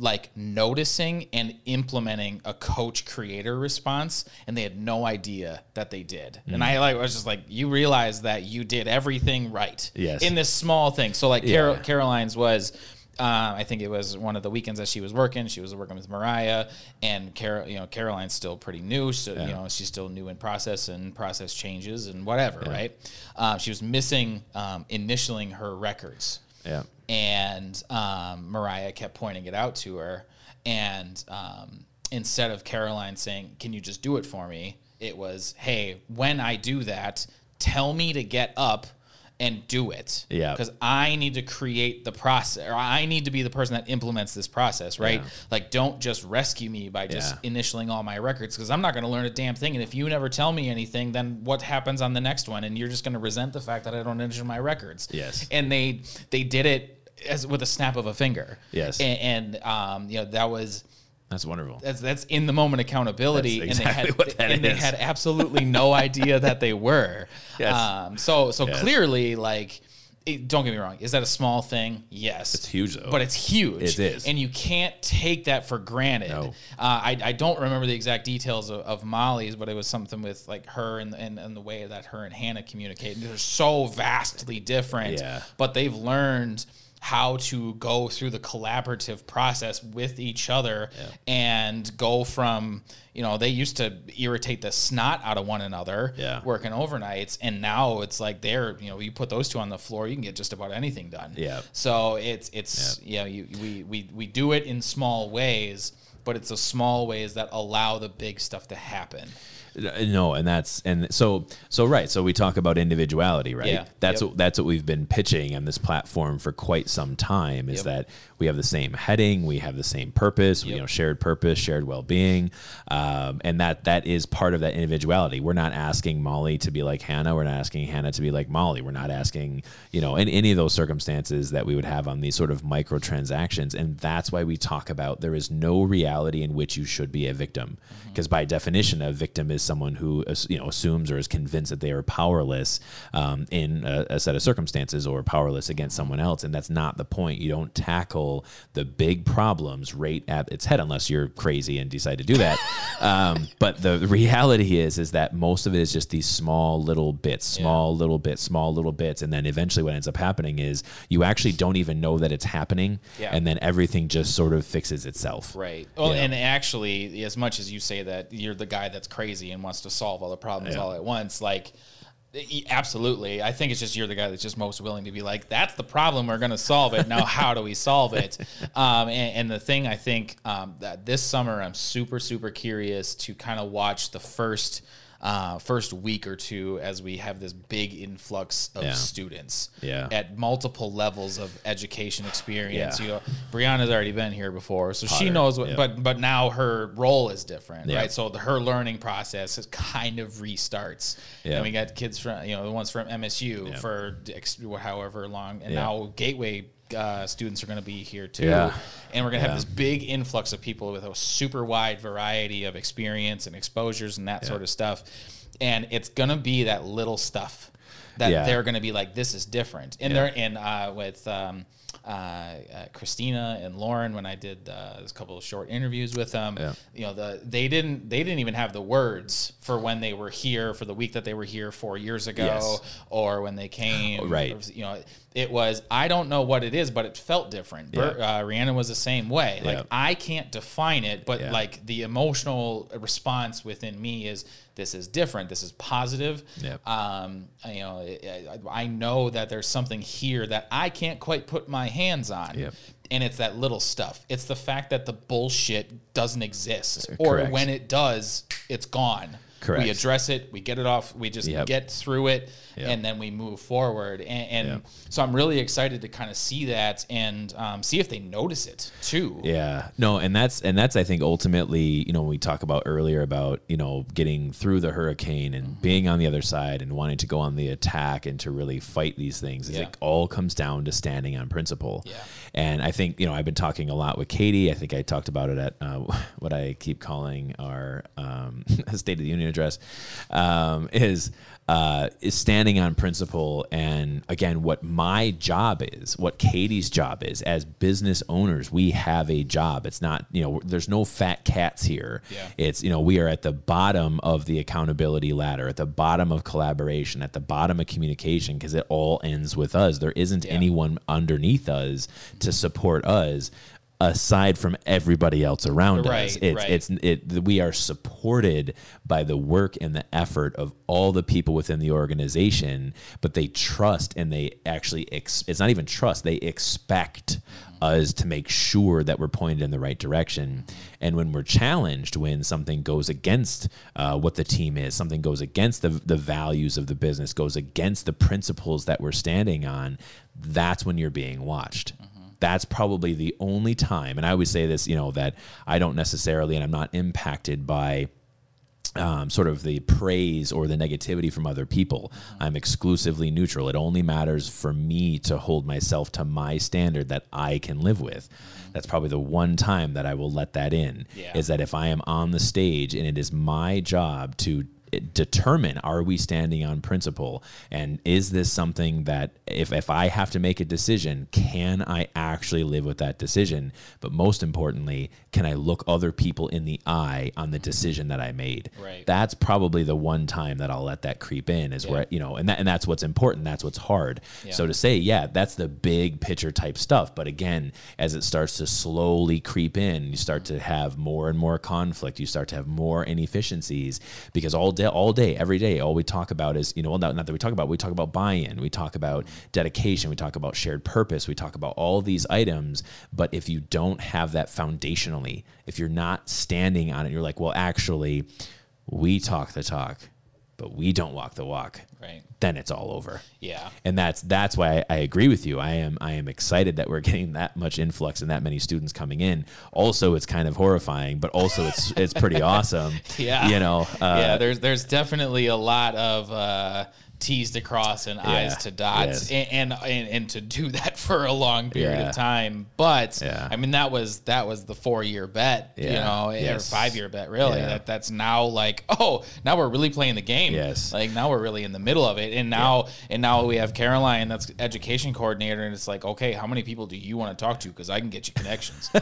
like noticing and implementing a coach creator response and they had no idea that they did and i like was just like you realize that you did everything right Yes. in this small thing so like Carol, Yeah. caroline's was um, I think it was one of the weekends that she was working. She was working with Mariah, and Carol, you know, Caroline's still pretty new, so you know she's still new in process and process changes and whatever, right? Um, she was missing um, initialing her records, Yeah. And um, Mariah kept pointing it out to her. And um, instead of Caroline saying, "Can you just do it for me?" it was, "Hey, when I do that, tell me to get up." And do it, Yeah. Because I need to create the process, or I need to be the person that implements this process, right? Yeah. Like, don't just rescue me by just Yeah. initialing all my records, because I'm not going to learn a damn thing. And if you never tell me anything, then what happens on the next one? And you're just going to resent the fact that I don't initial my records. Yes. And they they did it as with a snap of a finger. Yes. And, and um, you know that was That's wonderful. that's that's in the moment accountability, That's and they exactly had what that and they had absolutely no idea that they were. Yes. Um, so so Yes. clearly, like, it, don't get me wrong, is that a small thing? Yes, It's huge, though. But it's huge. It is. and you can't take that for granted. No. Uh, I, I don't remember the exact details of, of Molly's, but it was something with like her and, and, and the way that her and Hannah communicate. They're so vastly different. Yeah. But they've learned how to go through the collaborative process with each other and go from you know they used to irritate the snot out of one another Yeah. working overnights. And now it's like they're you know you put those two on the floor you can get just about anything done. Yeah. so it's it's you know you, we, we we do it in small ways but it's the small ways that allow the big stuff to happen No, and that's and so so right. So we talk about individuality, right? Yeah. That's Yep. what that's what we've been pitching on this platform for quite some time. Is Yep. that we have the same heading, we have the same purpose, we, Yep. you know, shared purpose, shared well being, um, and that that is part of that individuality. We're not asking Molly to be like Hannah. We're not asking Hannah to be like Molly. We're not asking you know in any of those circumstances that we would have on these sort of micro transactions, and that's why we talk about there is no reality in which you should be a victim, because by definition, a victim is someone who you know assumes or is convinced that they are powerless um, in a, a set of circumstances or powerless against someone else, and that's not the point. You don't tackle the big problems right at its head unless you're crazy and decide to do that. um, but the reality is is that most of it is just these small little bits, small little bits, small little bits, and then eventually what ends up happening is you actually don't even know that it's happening, Yeah. and then everything just sort of fixes itself. Right. Well, Yeah. and actually, as much as you say that you're the guy that's crazy and wants to solve all the problems Yeah. all at once, like, absolutely. I think it's just you're the guy that's just most willing to be like, that's the problem. We're going to solve it. Now, how do we solve it? Um, and, and the thing I think um, that this summer, I'm super, super curious to kind of watch the first. Uh, first week or two as we have this big influx of Yeah. students Yeah. at multiple levels of education experience. Yeah. You know, Brianna's already been here before, so she knows what. But but now her role is different, right? So the, her learning process is kind of restarts. Yeah. And we got kids from you know the ones from MSU Yeah. for ex- however long, and now Gateway. Uh, students are going to be here too, Yeah. and we're going to Yeah. have this big influx of people with a super wide variety of experience and exposures and that Yeah. sort of stuff. And it's going to be that little stuff that they're going to be like, this is different. And they're and uh, with um, uh, uh, Christina and Lauren when I did uh, a couple of short interviews with them. You know, the they didn't they didn't even have the words for when they were here for the week that they were here four years ago, Yes. or when they came. Right. You know, it was I don't know what it is, but it felt different. Bert, uh, Rhiannon was the same way. Like Yeah. I can't define it, but Yeah. like the emotional response within me is this is different. This is positive. Yep. Um, you know, I, I I know that there's something here that I can't quite put my hands on. Yep. And it's that little stuff. It's the fact that the bullshit doesn't exist, or when it does, it's gone. Correct. We address it. We get it off. We just Yep. get through it, Yep. and then we move forward. And, and Yep. so I'm really excited to kind of see that and um, see if they notice it too. Yeah. No, and that's and that's I think ultimately, you know, when we talk about earlier about, you know, getting through the hurricane and Mm-hmm. being on the other side and wanting to go on the attack and to really fight these things, Yeah. it all comes down to standing on principle. Yeah. And I think, you know, I've been talking a lot with Katie. I think I talked about it at uh, what I keep calling our um, State of the Union address. Um, is uh, is standing on principle and again what my job is what katie's job is as business owners we have a job it's not you know there's no fat cats here Yeah. it's you know we are at the bottom of the accountability ladder at the bottom of collaboration at the bottom of communication because it all ends with us there isn't Yeah. anyone underneath us to support us aside from everybody else around Right, us it's right. it's it we are supported by the work and the effort of all the people within the organization but they trust and they actually ex- it's not even trust they expect us to make sure that we're pointed in the right direction and when we're challenged when something goes against uh, what the team is something goes against the, the values of the business goes against the principles that we're standing on that's when you're being watched that's probably the only time and i always say this you know that i don't necessarily and i'm not impacted by um, sort of the praise or the negativity from other people. I'm exclusively neutral. It only matters for me to hold myself to my standard that I can live with. That's probably the one time that I will let that in. Yeah. Is that if I am on the stage and it is my job to determine are we standing on principle? And is this something that if, if i have to make a decision can i actually live with that decision? But most importantly can i look other people in the eye on the decision that i made? Right. that's probably the one time that i'll let that creep in is where you know and that and that's what's important that's what's hard. Yeah. so to say yeah that's the big picture type stuff. But again as it starts to slowly creep in you start to have more and more conflict. You start to have more inefficiencies because all all day every day all we talk about is you know well, not, not that we talk about we talk about buy-in we talk about dedication we talk about shared purpose we talk about all these items. But if you don't have that foundationally if you're not standing on it you're like well actually we talk the talk but we don't walk the walk Right. then it's all over Yeah. and that's that's why I, I agree with you. I am I am excited that we're getting that much influx and that many students coming in. Also, it's kind of horrifying, but also it's it's pretty awesome. Yeah. you know. Uh, yeah, there's there's definitely a lot of uh, T's to cross and I's to dots, yes. and, and and to do that for a long period Yeah. of time. But Yeah. I mean, that was that was the four year bet, you know, yes. or five year bet, really. Yeah. That that's now like, oh, now we're really playing the game. Yes. like now we're really in the middle of it, and now and now we have Caroline, that's education coordinator, and it's like, okay, how many people do you want to talk to? Because I can get you connections.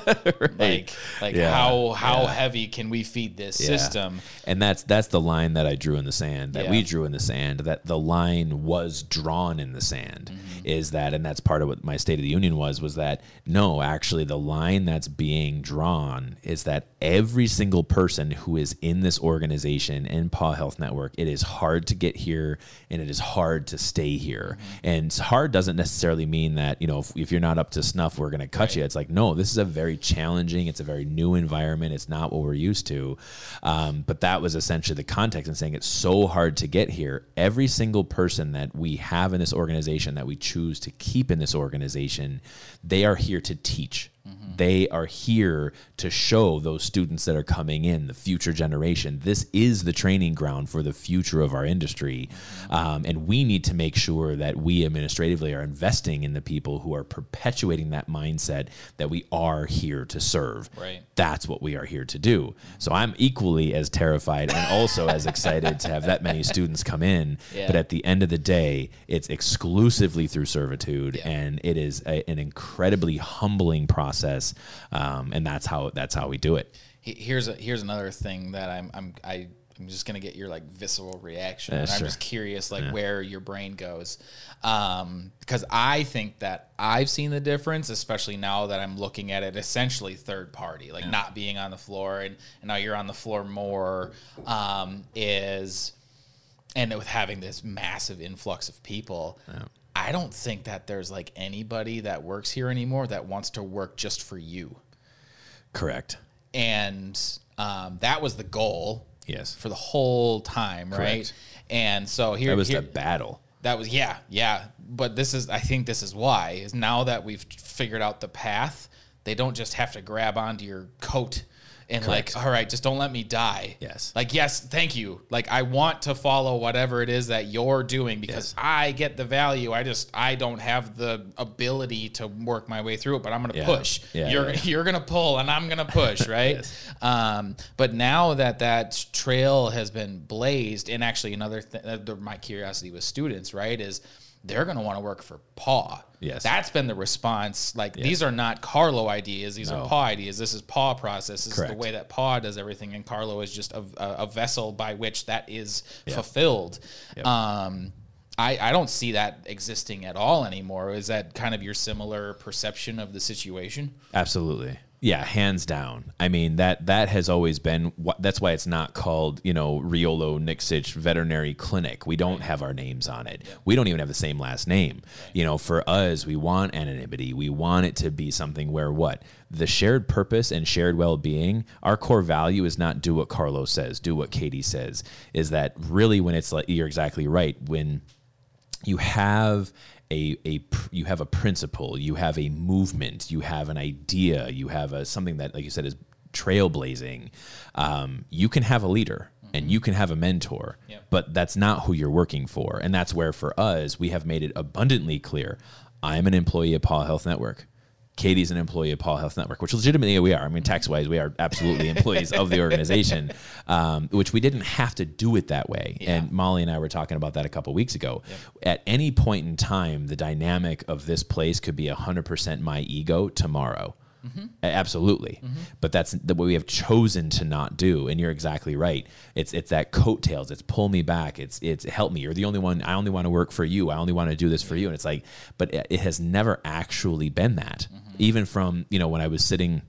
Like like Yeah, how how yeah. heavy can we feed this Yeah. system? And that's that's the line that I drew in the sand, that Yeah. we drew in the sand, that the line was drawn in the sand. Is that and that's part of what my State of the Union was, was that no, actually the line that's being drawn is that every single person who is in this organization in Paw Health Network, it is hard to get here and it is hard to stay here. And hard doesn't necessarily mean that, you know, if, if you're not up to snuff, we're gonna cut you. It's like, no, this is a very challenging, it's a very new environment. It's not what we're used to. Um, but that was essentially the context and saying it's so hard to get here. Every single person that we have in this organization that we choose to keep in this organization, they are here to teach. They are here to show those students that are coming in, the future generation. This is the training ground for the future of our industry. Um, and we need to make sure that we administratively are investing in the people who are perpetuating that mindset that we are here to serve Right. that's what we are here to do. So I'm equally as terrified and also as excited to have that many students come in. Yeah. But at the end of the day, it's exclusively through servitude, Yeah. and it is a, an incredibly humbling process. Um, and that's how that's how we do it. Here's a, here's another thing that I'm I'm I, I'm just gonna get your like visceral reaction. Yeah, and I'm sure. just curious like where your brain goes, um, because I think that I've seen the difference, especially now that I'm looking at it essentially third party, like not being on the floor, and, and now you're on the floor more. Um, is and with having this massive influx of people. I don't think that there's like anybody that works here anymore that wants to work just for you Correct. and um, that was the goal Yes. for the whole time, right? And so here, That was here the battle. that was yeah, yeah. But this is, I think, this is why is now that we've figured out the path, they don't just have to grab onto your coat and Correct. like, all right, just don't let me die. Yes. Like, yes, thank you. Like, I want to follow whatever it is that you're doing because Yes. I get the value. I just I don't have the ability to work my way through it, but I'm gonna Yeah. push. Yeah, you're yeah. you're gonna pull and I'm gonna push, right? Yes. Um, but now that that trail has been blazed, and actually another thing, uh, my curiosity with students, right, is they're going to want to work for Paw. Yes. that's been the response. Like these are not Carlo ideas; these No. are Paw ideas. This is Paw process. This is the way that Paw does everything, and Carlo is just a, a, a vessel by which that is fulfilled. Um, I, I don't see that existing at all anymore. Is that kind of your similar perception of the situation? Absolutely. Yeah, hands down. I mean that that has always been that's why it's not called, you know, Riolo Nixich Veterinary Clinic. We don't have our names on it. We don't even have the same last name. You know, for us, we want anonymity. We want it to be something where what? The shared purpose and shared well-being, our core value is not do what Carlos says, do what Katie says. Is that really when it's like you're exactly right when you have a, a you have a principle you have a movement you have an idea you have a something that like you said is trailblazing um, you can have a leader and you can have a mentor Yep. but that's not who you're working for and that's where for us we have made it abundantly clear i'm an employee of paw health network Katie's an employee of Paw Health Network, which legitimately we are. I mean, tax wise, we are absolutely employees of the organization, um, which we didn't have to do it that way. And Molly and I were talking about that a couple weeks ago. At any point in time, the dynamic of this place could be 100% my ego tomorrow. Mm-hmm. A- Absolutely, mm-hmm. but that's the way we have chosen to not do. And you're exactly right. It's it's that coattails. It's pull me back. It's it's help me. You're the only one. I only want to work for you. I only want to do this for you. And it's like, but it it has never actually been that. Mm-hmm. Even from you know when I was sitting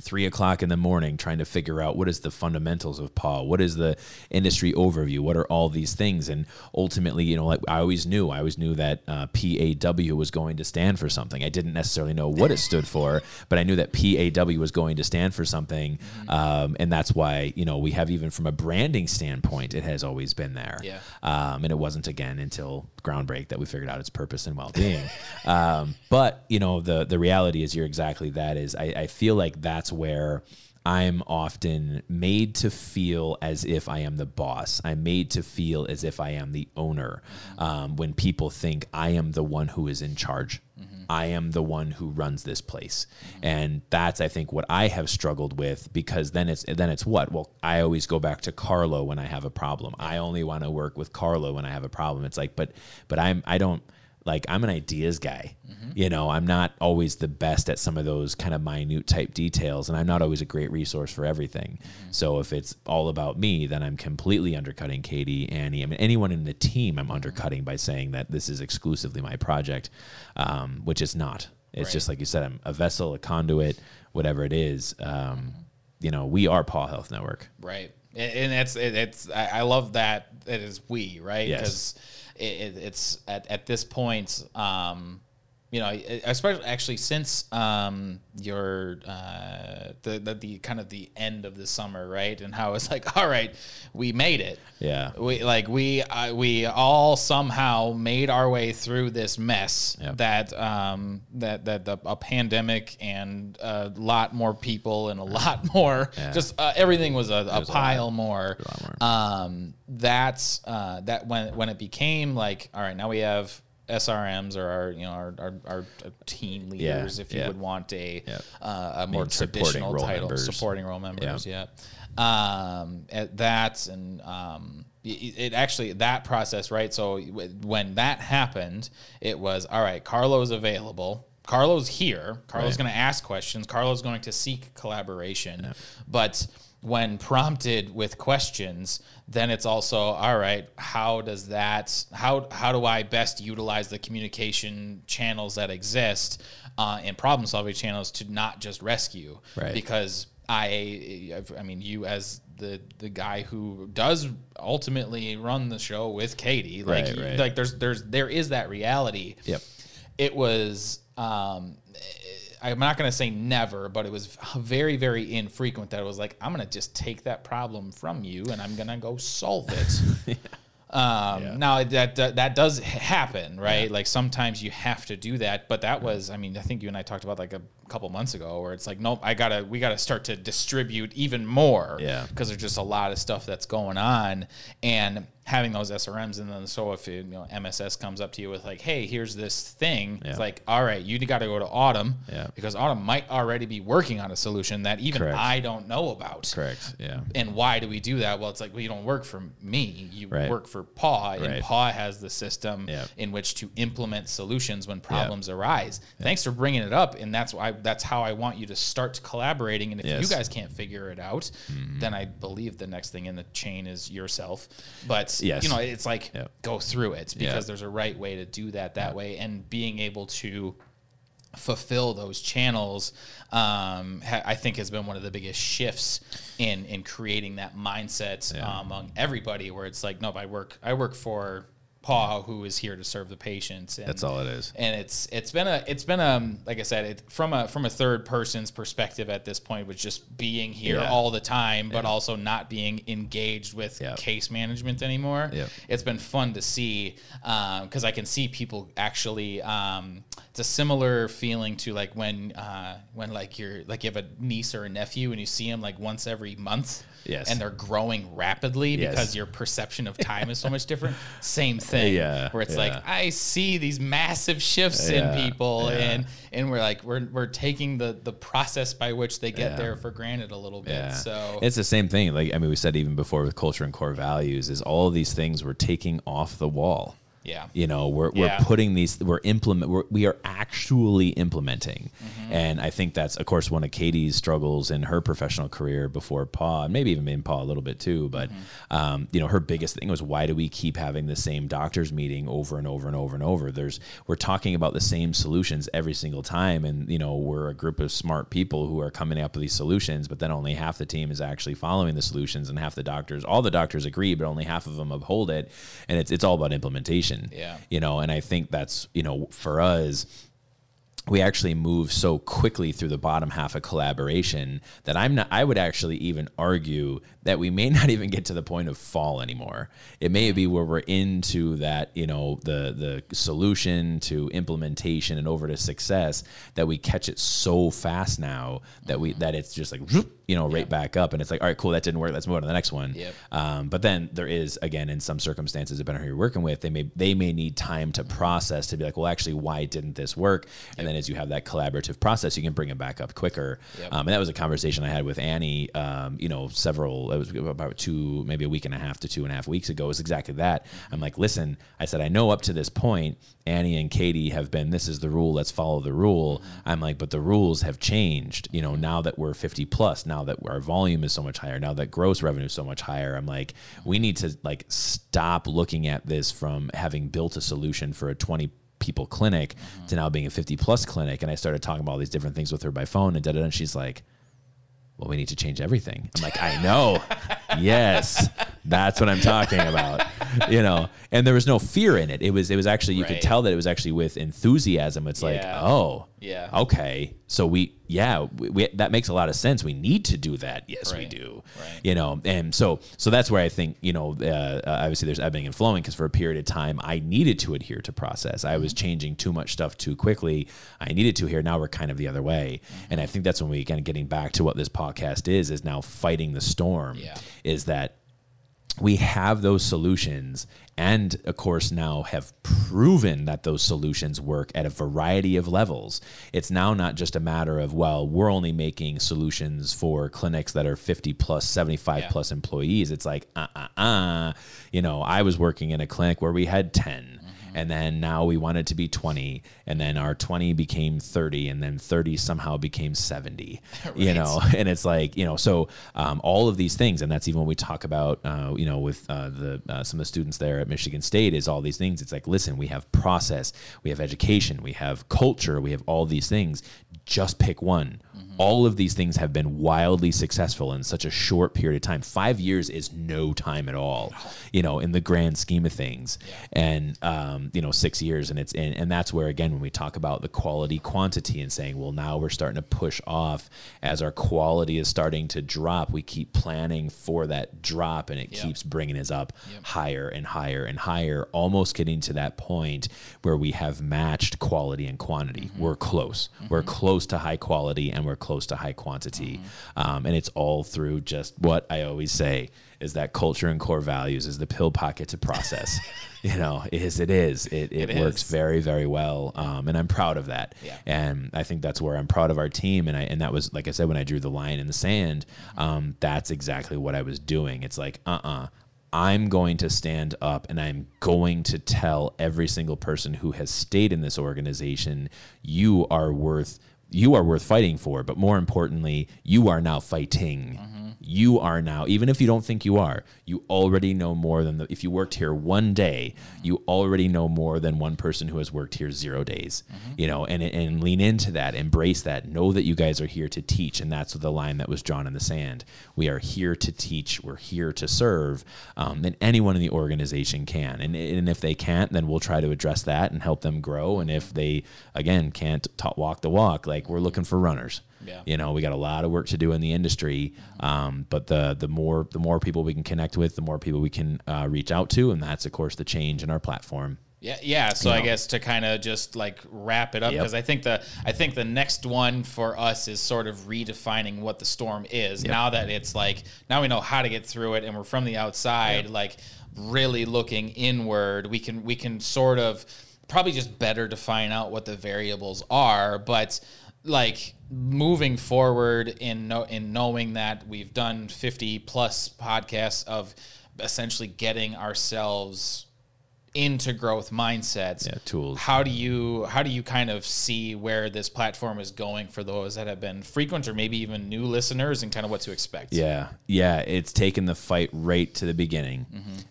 three o'clock in the morning trying to figure out what is the fundamentals of paw what is the industry overview? What are all these things? And ultimately you know like i always knew i always knew that uh, paw was going to stand for something. I didn't necessarily know what it stood for but i knew that paw was going to stand for something. Um, and that's why you know we have even from a branding standpoint it has always been there. Yeah. um, and it wasn't again until groundbreak that we figured out its purpose and well-being. Um, but you know the the reality is you're exactly that is I, I feel like that's where i'm often made to feel as if i am the boss. I'm made to feel as if i am the owner um, when people think i am the one who is in charge I am the one who runs this place, and that's I think what I have struggled with because then it's then it's what well I always go back to Carlo when I have a problem. I only want to work with Carlo when I have a problem. It's like but but I'm I don't like I'm an ideas guy. You know, I'm not always the best at some of those kind of minute type details, and I'm not always a great resource for everything. So if it's all about me, then I'm completely undercutting Katie, Annie, I mean anyone in the team. I'm undercutting by saying that this is exclusively my project, um, which is not. It's Right. just like you said, I'm a vessel, a conduit, whatever it is. Um, you know, we are Paw Health Network. Right. And it's it's I love that it is we right? Because it, it, it's at, at this point um you know especially actually since um your uh the, the the kind of the end of the summer right and how it's like all right we made it Yeah. we like we uh, we all somehow made our way through this mess Yep. that um that that the, a pandemic and a lot more people and a lot more Yeah. just uh, everything was a, a was a pile more. lot more. Um, that's uh, that when when it became like all right now we have SRMs or our you know our our, our team leaders if you yeah. would want a uh, a more traditional title members. supporting role members yeah. Um, at that and um, it, it actually that process right. So when that happened, it was all right. Carlo's available. Carlo's here. Carlo's Right. going to ask questions. Carlo's going to seek collaboration. But when prompted with questions, then it's also all right. How does that? How how do I best utilize the communication channels that exist uh, and problem solving channels to not just rescue? Right. Because I, I mean, you as the the guy who does ultimately run the show with Katie, like Right, right. like there's there's there is that reality Yep. it was um i'm not going to say never but it was very very infrequent that it was like i'm going to just take that problem from you and i'm going to go solve it Um, Yeah. Now that, that that does happen, right? Like sometimes you have to do that, but that was, I mean, I think you and I talked about like a couple months ago, where it's like, nope, I gotta, we gotta start to distribute even more, Yeah. because there's just a lot of stuff that's going on, and having those SRMs, and then so if you know MSS comes up to you with like, hey, here's this thing, Yeah. it's like, all right, you got to go to Autumn, Yeah. because Autumn might already be working on a solution that even Correct. I don't know about. Correct. Yeah. And why do we do that? Well, it's like, well, you don't work for me. You Right. work for PAW, Right. and PAW has the system Yep. in which to implement solutions when problems arise. Thanks for bringing it up, and that's why that's how I want you to start collaborating. And if Yes. you guys can't figure it out, mm-hmm. then I believe the next thing in the chain is yourself. But Yes. you know, it's like Yep. go through it because Yeah. there's a right way to do that that way, and being able to fulfill those channels um, ha- i think has been one of the biggest shifts in in creating that mindset Yeah. uh, among everybody where it's like nope i work i work for paw who is here to serve the patients and, That's all it is. and it's it's been a it's been um like i said it from a from a third person's perspective at this point with just being here Yeah. all the time but also not being engaged with Yeah. case management anymore Yeah. it's been fun to see because I can see people actually. Um, it's a similar feeling to like when uh, when like you're like you have a niece or a nephew and you see them like once every month. Yes. And they're growing rapidly Yes. because your perception of time is so much different. Same thing. Yeah, Where it's yeah. like I see these massive shifts Yeah, in people, and and we're like we're we're taking the the process by which they get there for granted a little bit. Yeah. So it's the same thing. Like I mean, we said even before with culture and core values is all of these things we're taking off the wall. Yeah. You know, we're, we're putting these, we're implement, we're, we are actually implementing. Mm-hmm. And I think that's, of course, one of Katie's struggles in her professional career before Paw, and maybe even in Paw a little bit too. But, Mm-hmm. um, you know, her biggest thing was why do we keep having the same doctor's meeting over and over and over and over? There's, we're talking about the same solutions every single time. And, you know, we're a group of smart people who are coming up with these solutions, but then only half the team is actually following the solutions and half the doctors, all the doctors agree, but only half of them uphold it. And it's, it's all about implementation Yeah. you know and i think that's you know for us we actually move so quickly through the bottom half of collaboration that I'm not I would actually even argue that we may not even get to the point of fall anymore. It may be where we're into that, you know, the the solution to implementation and over to success that we catch it so fast now that we mm-hmm. that it's just like whoop, you know, right back up and it's like, all right, cool, that didn't work. Let's move on to the next one. Yep. Um, but then there is again in some circumstances, depending on who you're working with, they may they may need time to process to be like, well, actually, why didn't this work? And then as you have that collaborative process, you can bring it back up quicker. Yep. Um, and that was a conversation I had with Annie. Um, you know, several it was about two, maybe a week and a half to two and a half weeks ago. It was exactly that. I'm like, listen, I said, I know up to this point, Annie and Katie have been, this is the rule, let's follow the rule. Mm-hmm. I'm like, but the rules have changed. You know, now that we're 50 plus, now that our volume is so much higher, now that gross revenue is so much higher, I'm like, we need to like stop looking at this from having built a solution for a 20 people clinic mm-hmm. to now being a 50 plus clinic. And I started talking about all these different things with her by phone and da. da, And she's like, well, we need to change everything. I'm like, I know. yes, that's what I'm talking about. You know, and there was no fear in it. It was, it was actually, you could tell that it was actually with enthusiasm. It's like, oh, Yeah. okay. So we, yeah, we, we, that makes a lot of sense. We need to do that. Yes, we do. Right. You know, and so, so that's where I think, you know, uh, uh, obviously there's ebbing and flowing because for a period of time I needed to adhere to process. I Mm-hmm. was changing too much stuff too quickly. I needed to here. Now we're kind of the other way. Mm-hmm. And I think that's when we, again, getting back to what this podcast is, is now fighting the storm. Yeah. Is that we have those solutions and of course now have proven that those solutions work at a variety of levels. It's now not just a matter of well we're only making solutions for clinics that are 50 plus 75 Yeah. plus employees. It's like uh uh uh you know i was working in a clinic where we had 10 and then now we wanted to be 20 and then our 20 became 30 and then 30 somehow became 70 you know? And it's like you know so um, all of these things and that's even when we talk about uh, you know with uh, the uh, some of the students there at michigan state is all these things. It's like listen we have process we have education we have culture we have all these things. Just pick one All of these things have been wildly successful in such a short period of time. Five years is no time at all, you know, in the grand scheme of things. And um, you know, six years, and it's and, and that's where again when we talk about the quality quantity and saying, well, now we're starting to push off as our quality is starting to drop. We keep planning for that drop, and it Yep. keeps bringing us up higher and higher and higher, almost getting to that point where we have matched quality and quantity. We're close. We're close to high quality and we're close to high quantity. Um, and it's all through just what I always say is that culture and core values is the pill pocket to process. you know, is it is. It, it, It works is. very, very well. Um, and I'm proud of that. Yeah. And I think that's where I'm proud of our team. And I and that was like I said when I drew the line in the sand, um, that's exactly what I was doing. It's like, uh uh I'm going to stand up and I'm going to tell every single person who has stayed in this organization, you are worth you are worth fighting for, but more importantly, you are now fighting. Mm-hmm. You are now, even if you don't think you are, you already know more than the, if you worked here one day, you already know more than one person who has worked here zero days. You know, and and lean into that, embrace that, know that you guys are here to teach, and that's the line that was drawn in the sand. We are here to teach. We're here to serve, um, and anyone in the organization can. And and if they can't, then we'll try to address that and help them grow. And if they again can't walk the walk, like we're looking for runners. Yeah. You know, we got a lot of work to do in the industry, um, but the the more the more people we can connect with, the more people we can uh, reach out to, and that's of course the change in our platform. Yeah, yeah. So You I know. guess to kind of just like wrap it up, Yep. because I think the I think the next one for us is sort of redefining what the storm is. Now that it's like now we know how to get through it, and we're from the outside, like really looking inward. We can we can sort of probably just better define out what the variables are, but like moving forward in know, in knowing that we've done 50 plus podcasts of essentially getting ourselves into growth mindsets Yeah, tools. how do you how do you kind of see where this platform is going for those that have been frequent or maybe even new listeners and kind of what to expect Yeah, yeah, it's taken the fight right to the beginning.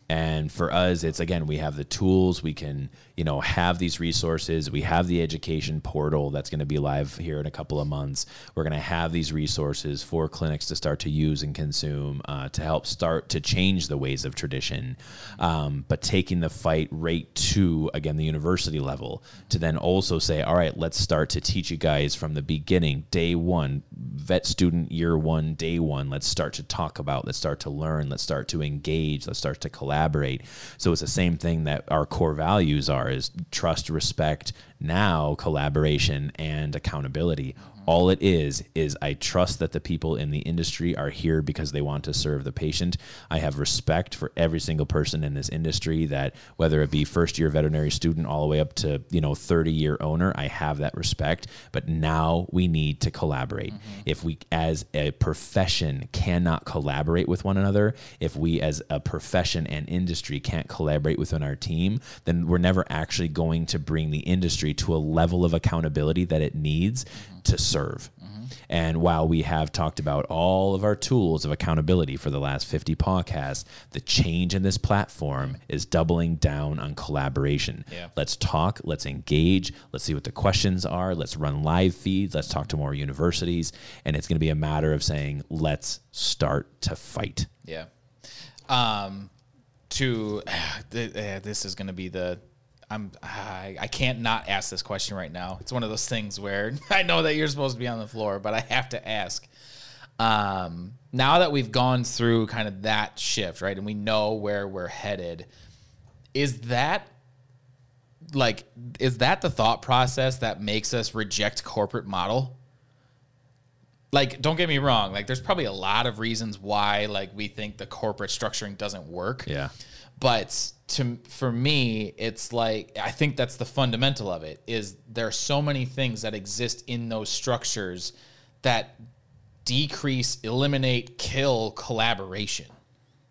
And for us, it's again, we have the tools, we can, you know, have these resources, we have the education portal that's going to be live here in a couple of months. We're going to have these resources for clinics to start to use and consume uh, to help start to change the ways of tradition. Um, but taking the fight right to, again, the university level to then also say, all right, let's start to teach you guys from the beginning, day one, vet student year one, day one. Let's start to talk about, let's start to learn, let's start to engage, let's start to collaborate. So it's the same thing that our core values are is trust, respect, now collaboration and accountability. All it is is I trust that the people in the industry are here because they want to serve the patient. I have respect for every single person in this industry that whether it be first year veterinary student all the way up to, you know, 30 year owner, I have that respect, but now we need to collaborate. Mm-hmm. If we as a profession cannot collaborate with one another, if we as a profession and industry can't collaborate within our team, then we're never actually going to bring the industry to a level of accountability that it needs mm-hmm. To serve. And while we have talked about all of our tools of accountability for the last 50 podcasts, the change in this platform is doubling down on collaboration. Yeah. Let's talk, let's engage, let's see what the questions are, let's run live feeds, let's talk to more universities. And it's going to be a matter of saying, let's start to fight. yeah um to uh, this is going to be the I'm I, I can't not ask this question right now. It's one of those things where I know that you're supposed to be on the floor, but I have to ask. Um, now that we've gone through kind of that shift, right, and we know where we're headed, is that like is that the thought process that makes us reject corporate model? Like, don't get me wrong. Like, there's probably a lot of reasons why, like, we think the corporate structuring doesn't work. Yeah. But to for me, it's like I think that's the fundamental of it. Is there are so many things that exist in those structures that decrease, eliminate, kill collaboration.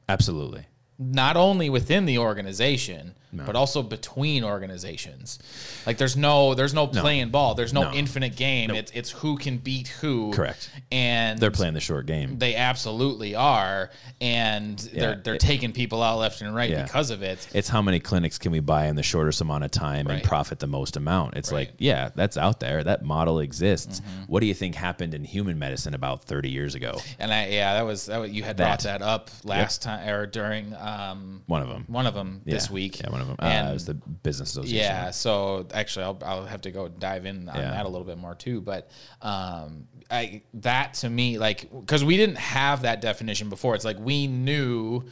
Absolutely. not only within the organization but also between organizations. Like there's no there's no playing ball. There's no, No. infinite game. It's it's who can beat who. Correct. And They're playing the short game. they absolutely are, and they're they're it- taking people out left and right Yeah. because of it. It's how many clinics can we buy in the shortest amount of time Right. and profit the most amount. It's like, yeah, that's out there. That model exists. Mm-hmm. What do you think happened in human medicine about 30 years ago? And I yeah, that was that was, you had brought That. that up last time or during um One of them. one of them this Yeah. week. Yeah, one of them. Uh, And it was the business association. Yeah, so actually, I'll, I'll have to go dive in on Yeah. that a little bit more too. But um, I that to me, like, because we didn't have that definition before. It's like we knew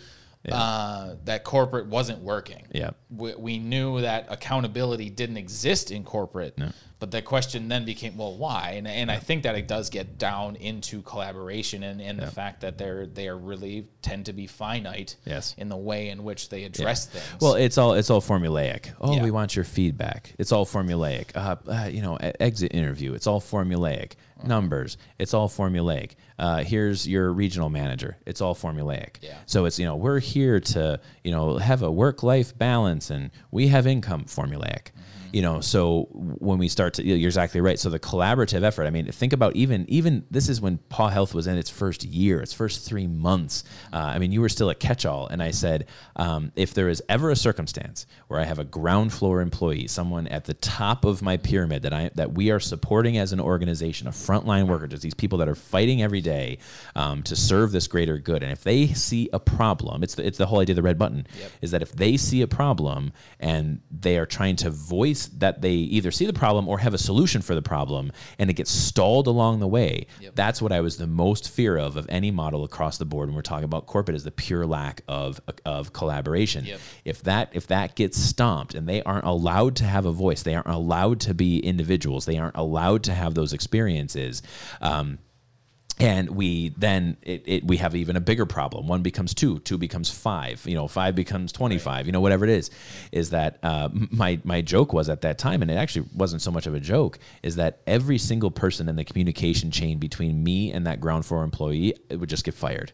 uh, that corporate wasn't working. Yeah. we, we knew that accountability didn't exist in corporate. But the question then became, well, why? And, and I think that it does get down into collaboration and, and the fact that they're they are really tend to be finite Yes. in the way in which they address things. Well, it's all it's all formulaic. Oh, Yeah. we want your feedback. It's all formulaic. Uh, uh, you know, exit interview. It's all formulaic. Uh-huh. Numbers. It's all formulaic. Uh, here's your regional manager. It's all formulaic. Yeah. So it's you know we're here to you know have a work life balance and we have income formulaic. You know, so when we start to, you're exactly right. So the collaborative effort. I mean, think about even even this is when Paw Health was in its first year, its first three months. Uh, I mean, you were still a catch-all, and I said, um, if there is ever a circumstance where I have a ground floor employee, someone at the top of my pyramid that I that we are supporting as an organization, a frontline worker, just these people that are fighting every day um, to serve this greater good, and if they see a problem, it's the, it's the whole idea of the red button, is that if they see a problem and they are trying to voice that they either see the problem or have a solution for the problem, and it gets stalled along the way, that's what I was the most fear of of any model across the board when we're talking about corporate is the pure lack of of collaboration. Yep. If that if that gets stomped and they aren't allowed to have a voice, they aren't allowed to be individuals, they aren't allowed to have those experiences. Um, and we then it, it we have even a bigger problem. One becomes two two becomes five you know five becomes 25 you know whatever it is is that uh, my my joke was at that time and it actually wasn't so much of a joke is that every single person in the communication chain between me and that ground floor employee it would just get fired.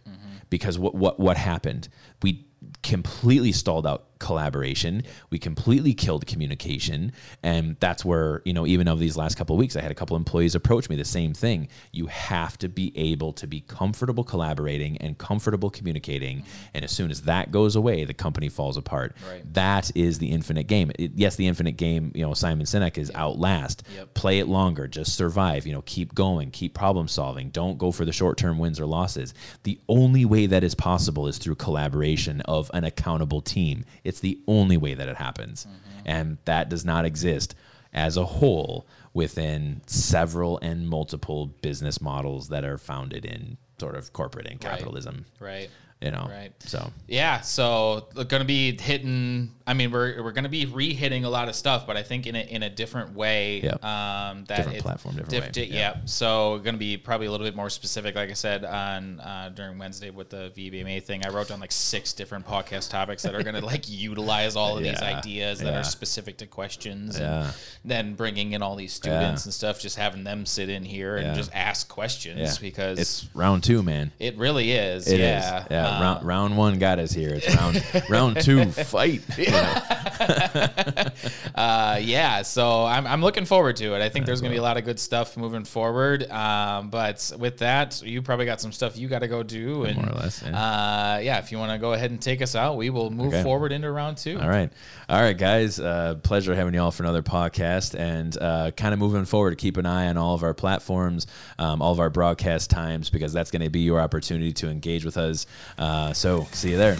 Because what what what happened? We completely stalled out collaboration. We completely killed communication, and that's where you know even of these last couple of weeks, I had a couple employees approach me the same thing. You have to be able to be comfortable collaborating and comfortable communicating, and as soon as that goes away, the company falls apart. Right. That is the infinite game. It- yes, the infinite game. You know, Simon Sinek is outlast. Yep. Play it longer. Just survive. You know, keep going. Keep problem solving. Don't go for the short term wins or losses. The only way that is possible is through collaboration of an accountable team. It's the only way that it happens, mm-hmm. and that does not exist as a whole within several and multiple business models that are founded in sort of corporate and capitalism. right. You know, Right. So Yeah, so we're going to be hitting. I mean, we're we're going to be re-hitting a lot of stuff, but I think in a in a different way. Yep. Um, that Different it- platform, different way. di- Yeah. yeah. So going to be probably a little bit more specific, like I said on uh, during Wednesday with the VBMA thing. I wrote down like six different podcast topics that are going to like utilize all of these ideas that Yeah. are specific to questions. Yeah. And then bringing in all these students and stuff, just having them sit in here and just ask questions yeah, because it's round two, man. it really is. It is. yeah. Yeah. Round, round one got us here. It's round round two. Fight. Uh, yeah, so I'm, I'm looking forward to it. I think there's going to be a lot of good stuff moving forward. Um, but with that, you probably got some stuff you got to go do. And, More or less, yeah. Uh, yeah, if you want to go ahead and take us out, we will move Okay. forward into round two. All right. All right, guys. Uh, pleasure having you all for another podcast and uh, kind of moving forward. To keep an eye on all of our platforms, um, all of our broadcast times, because that's going to be your opportunity to engage with us. Uh, so see you there.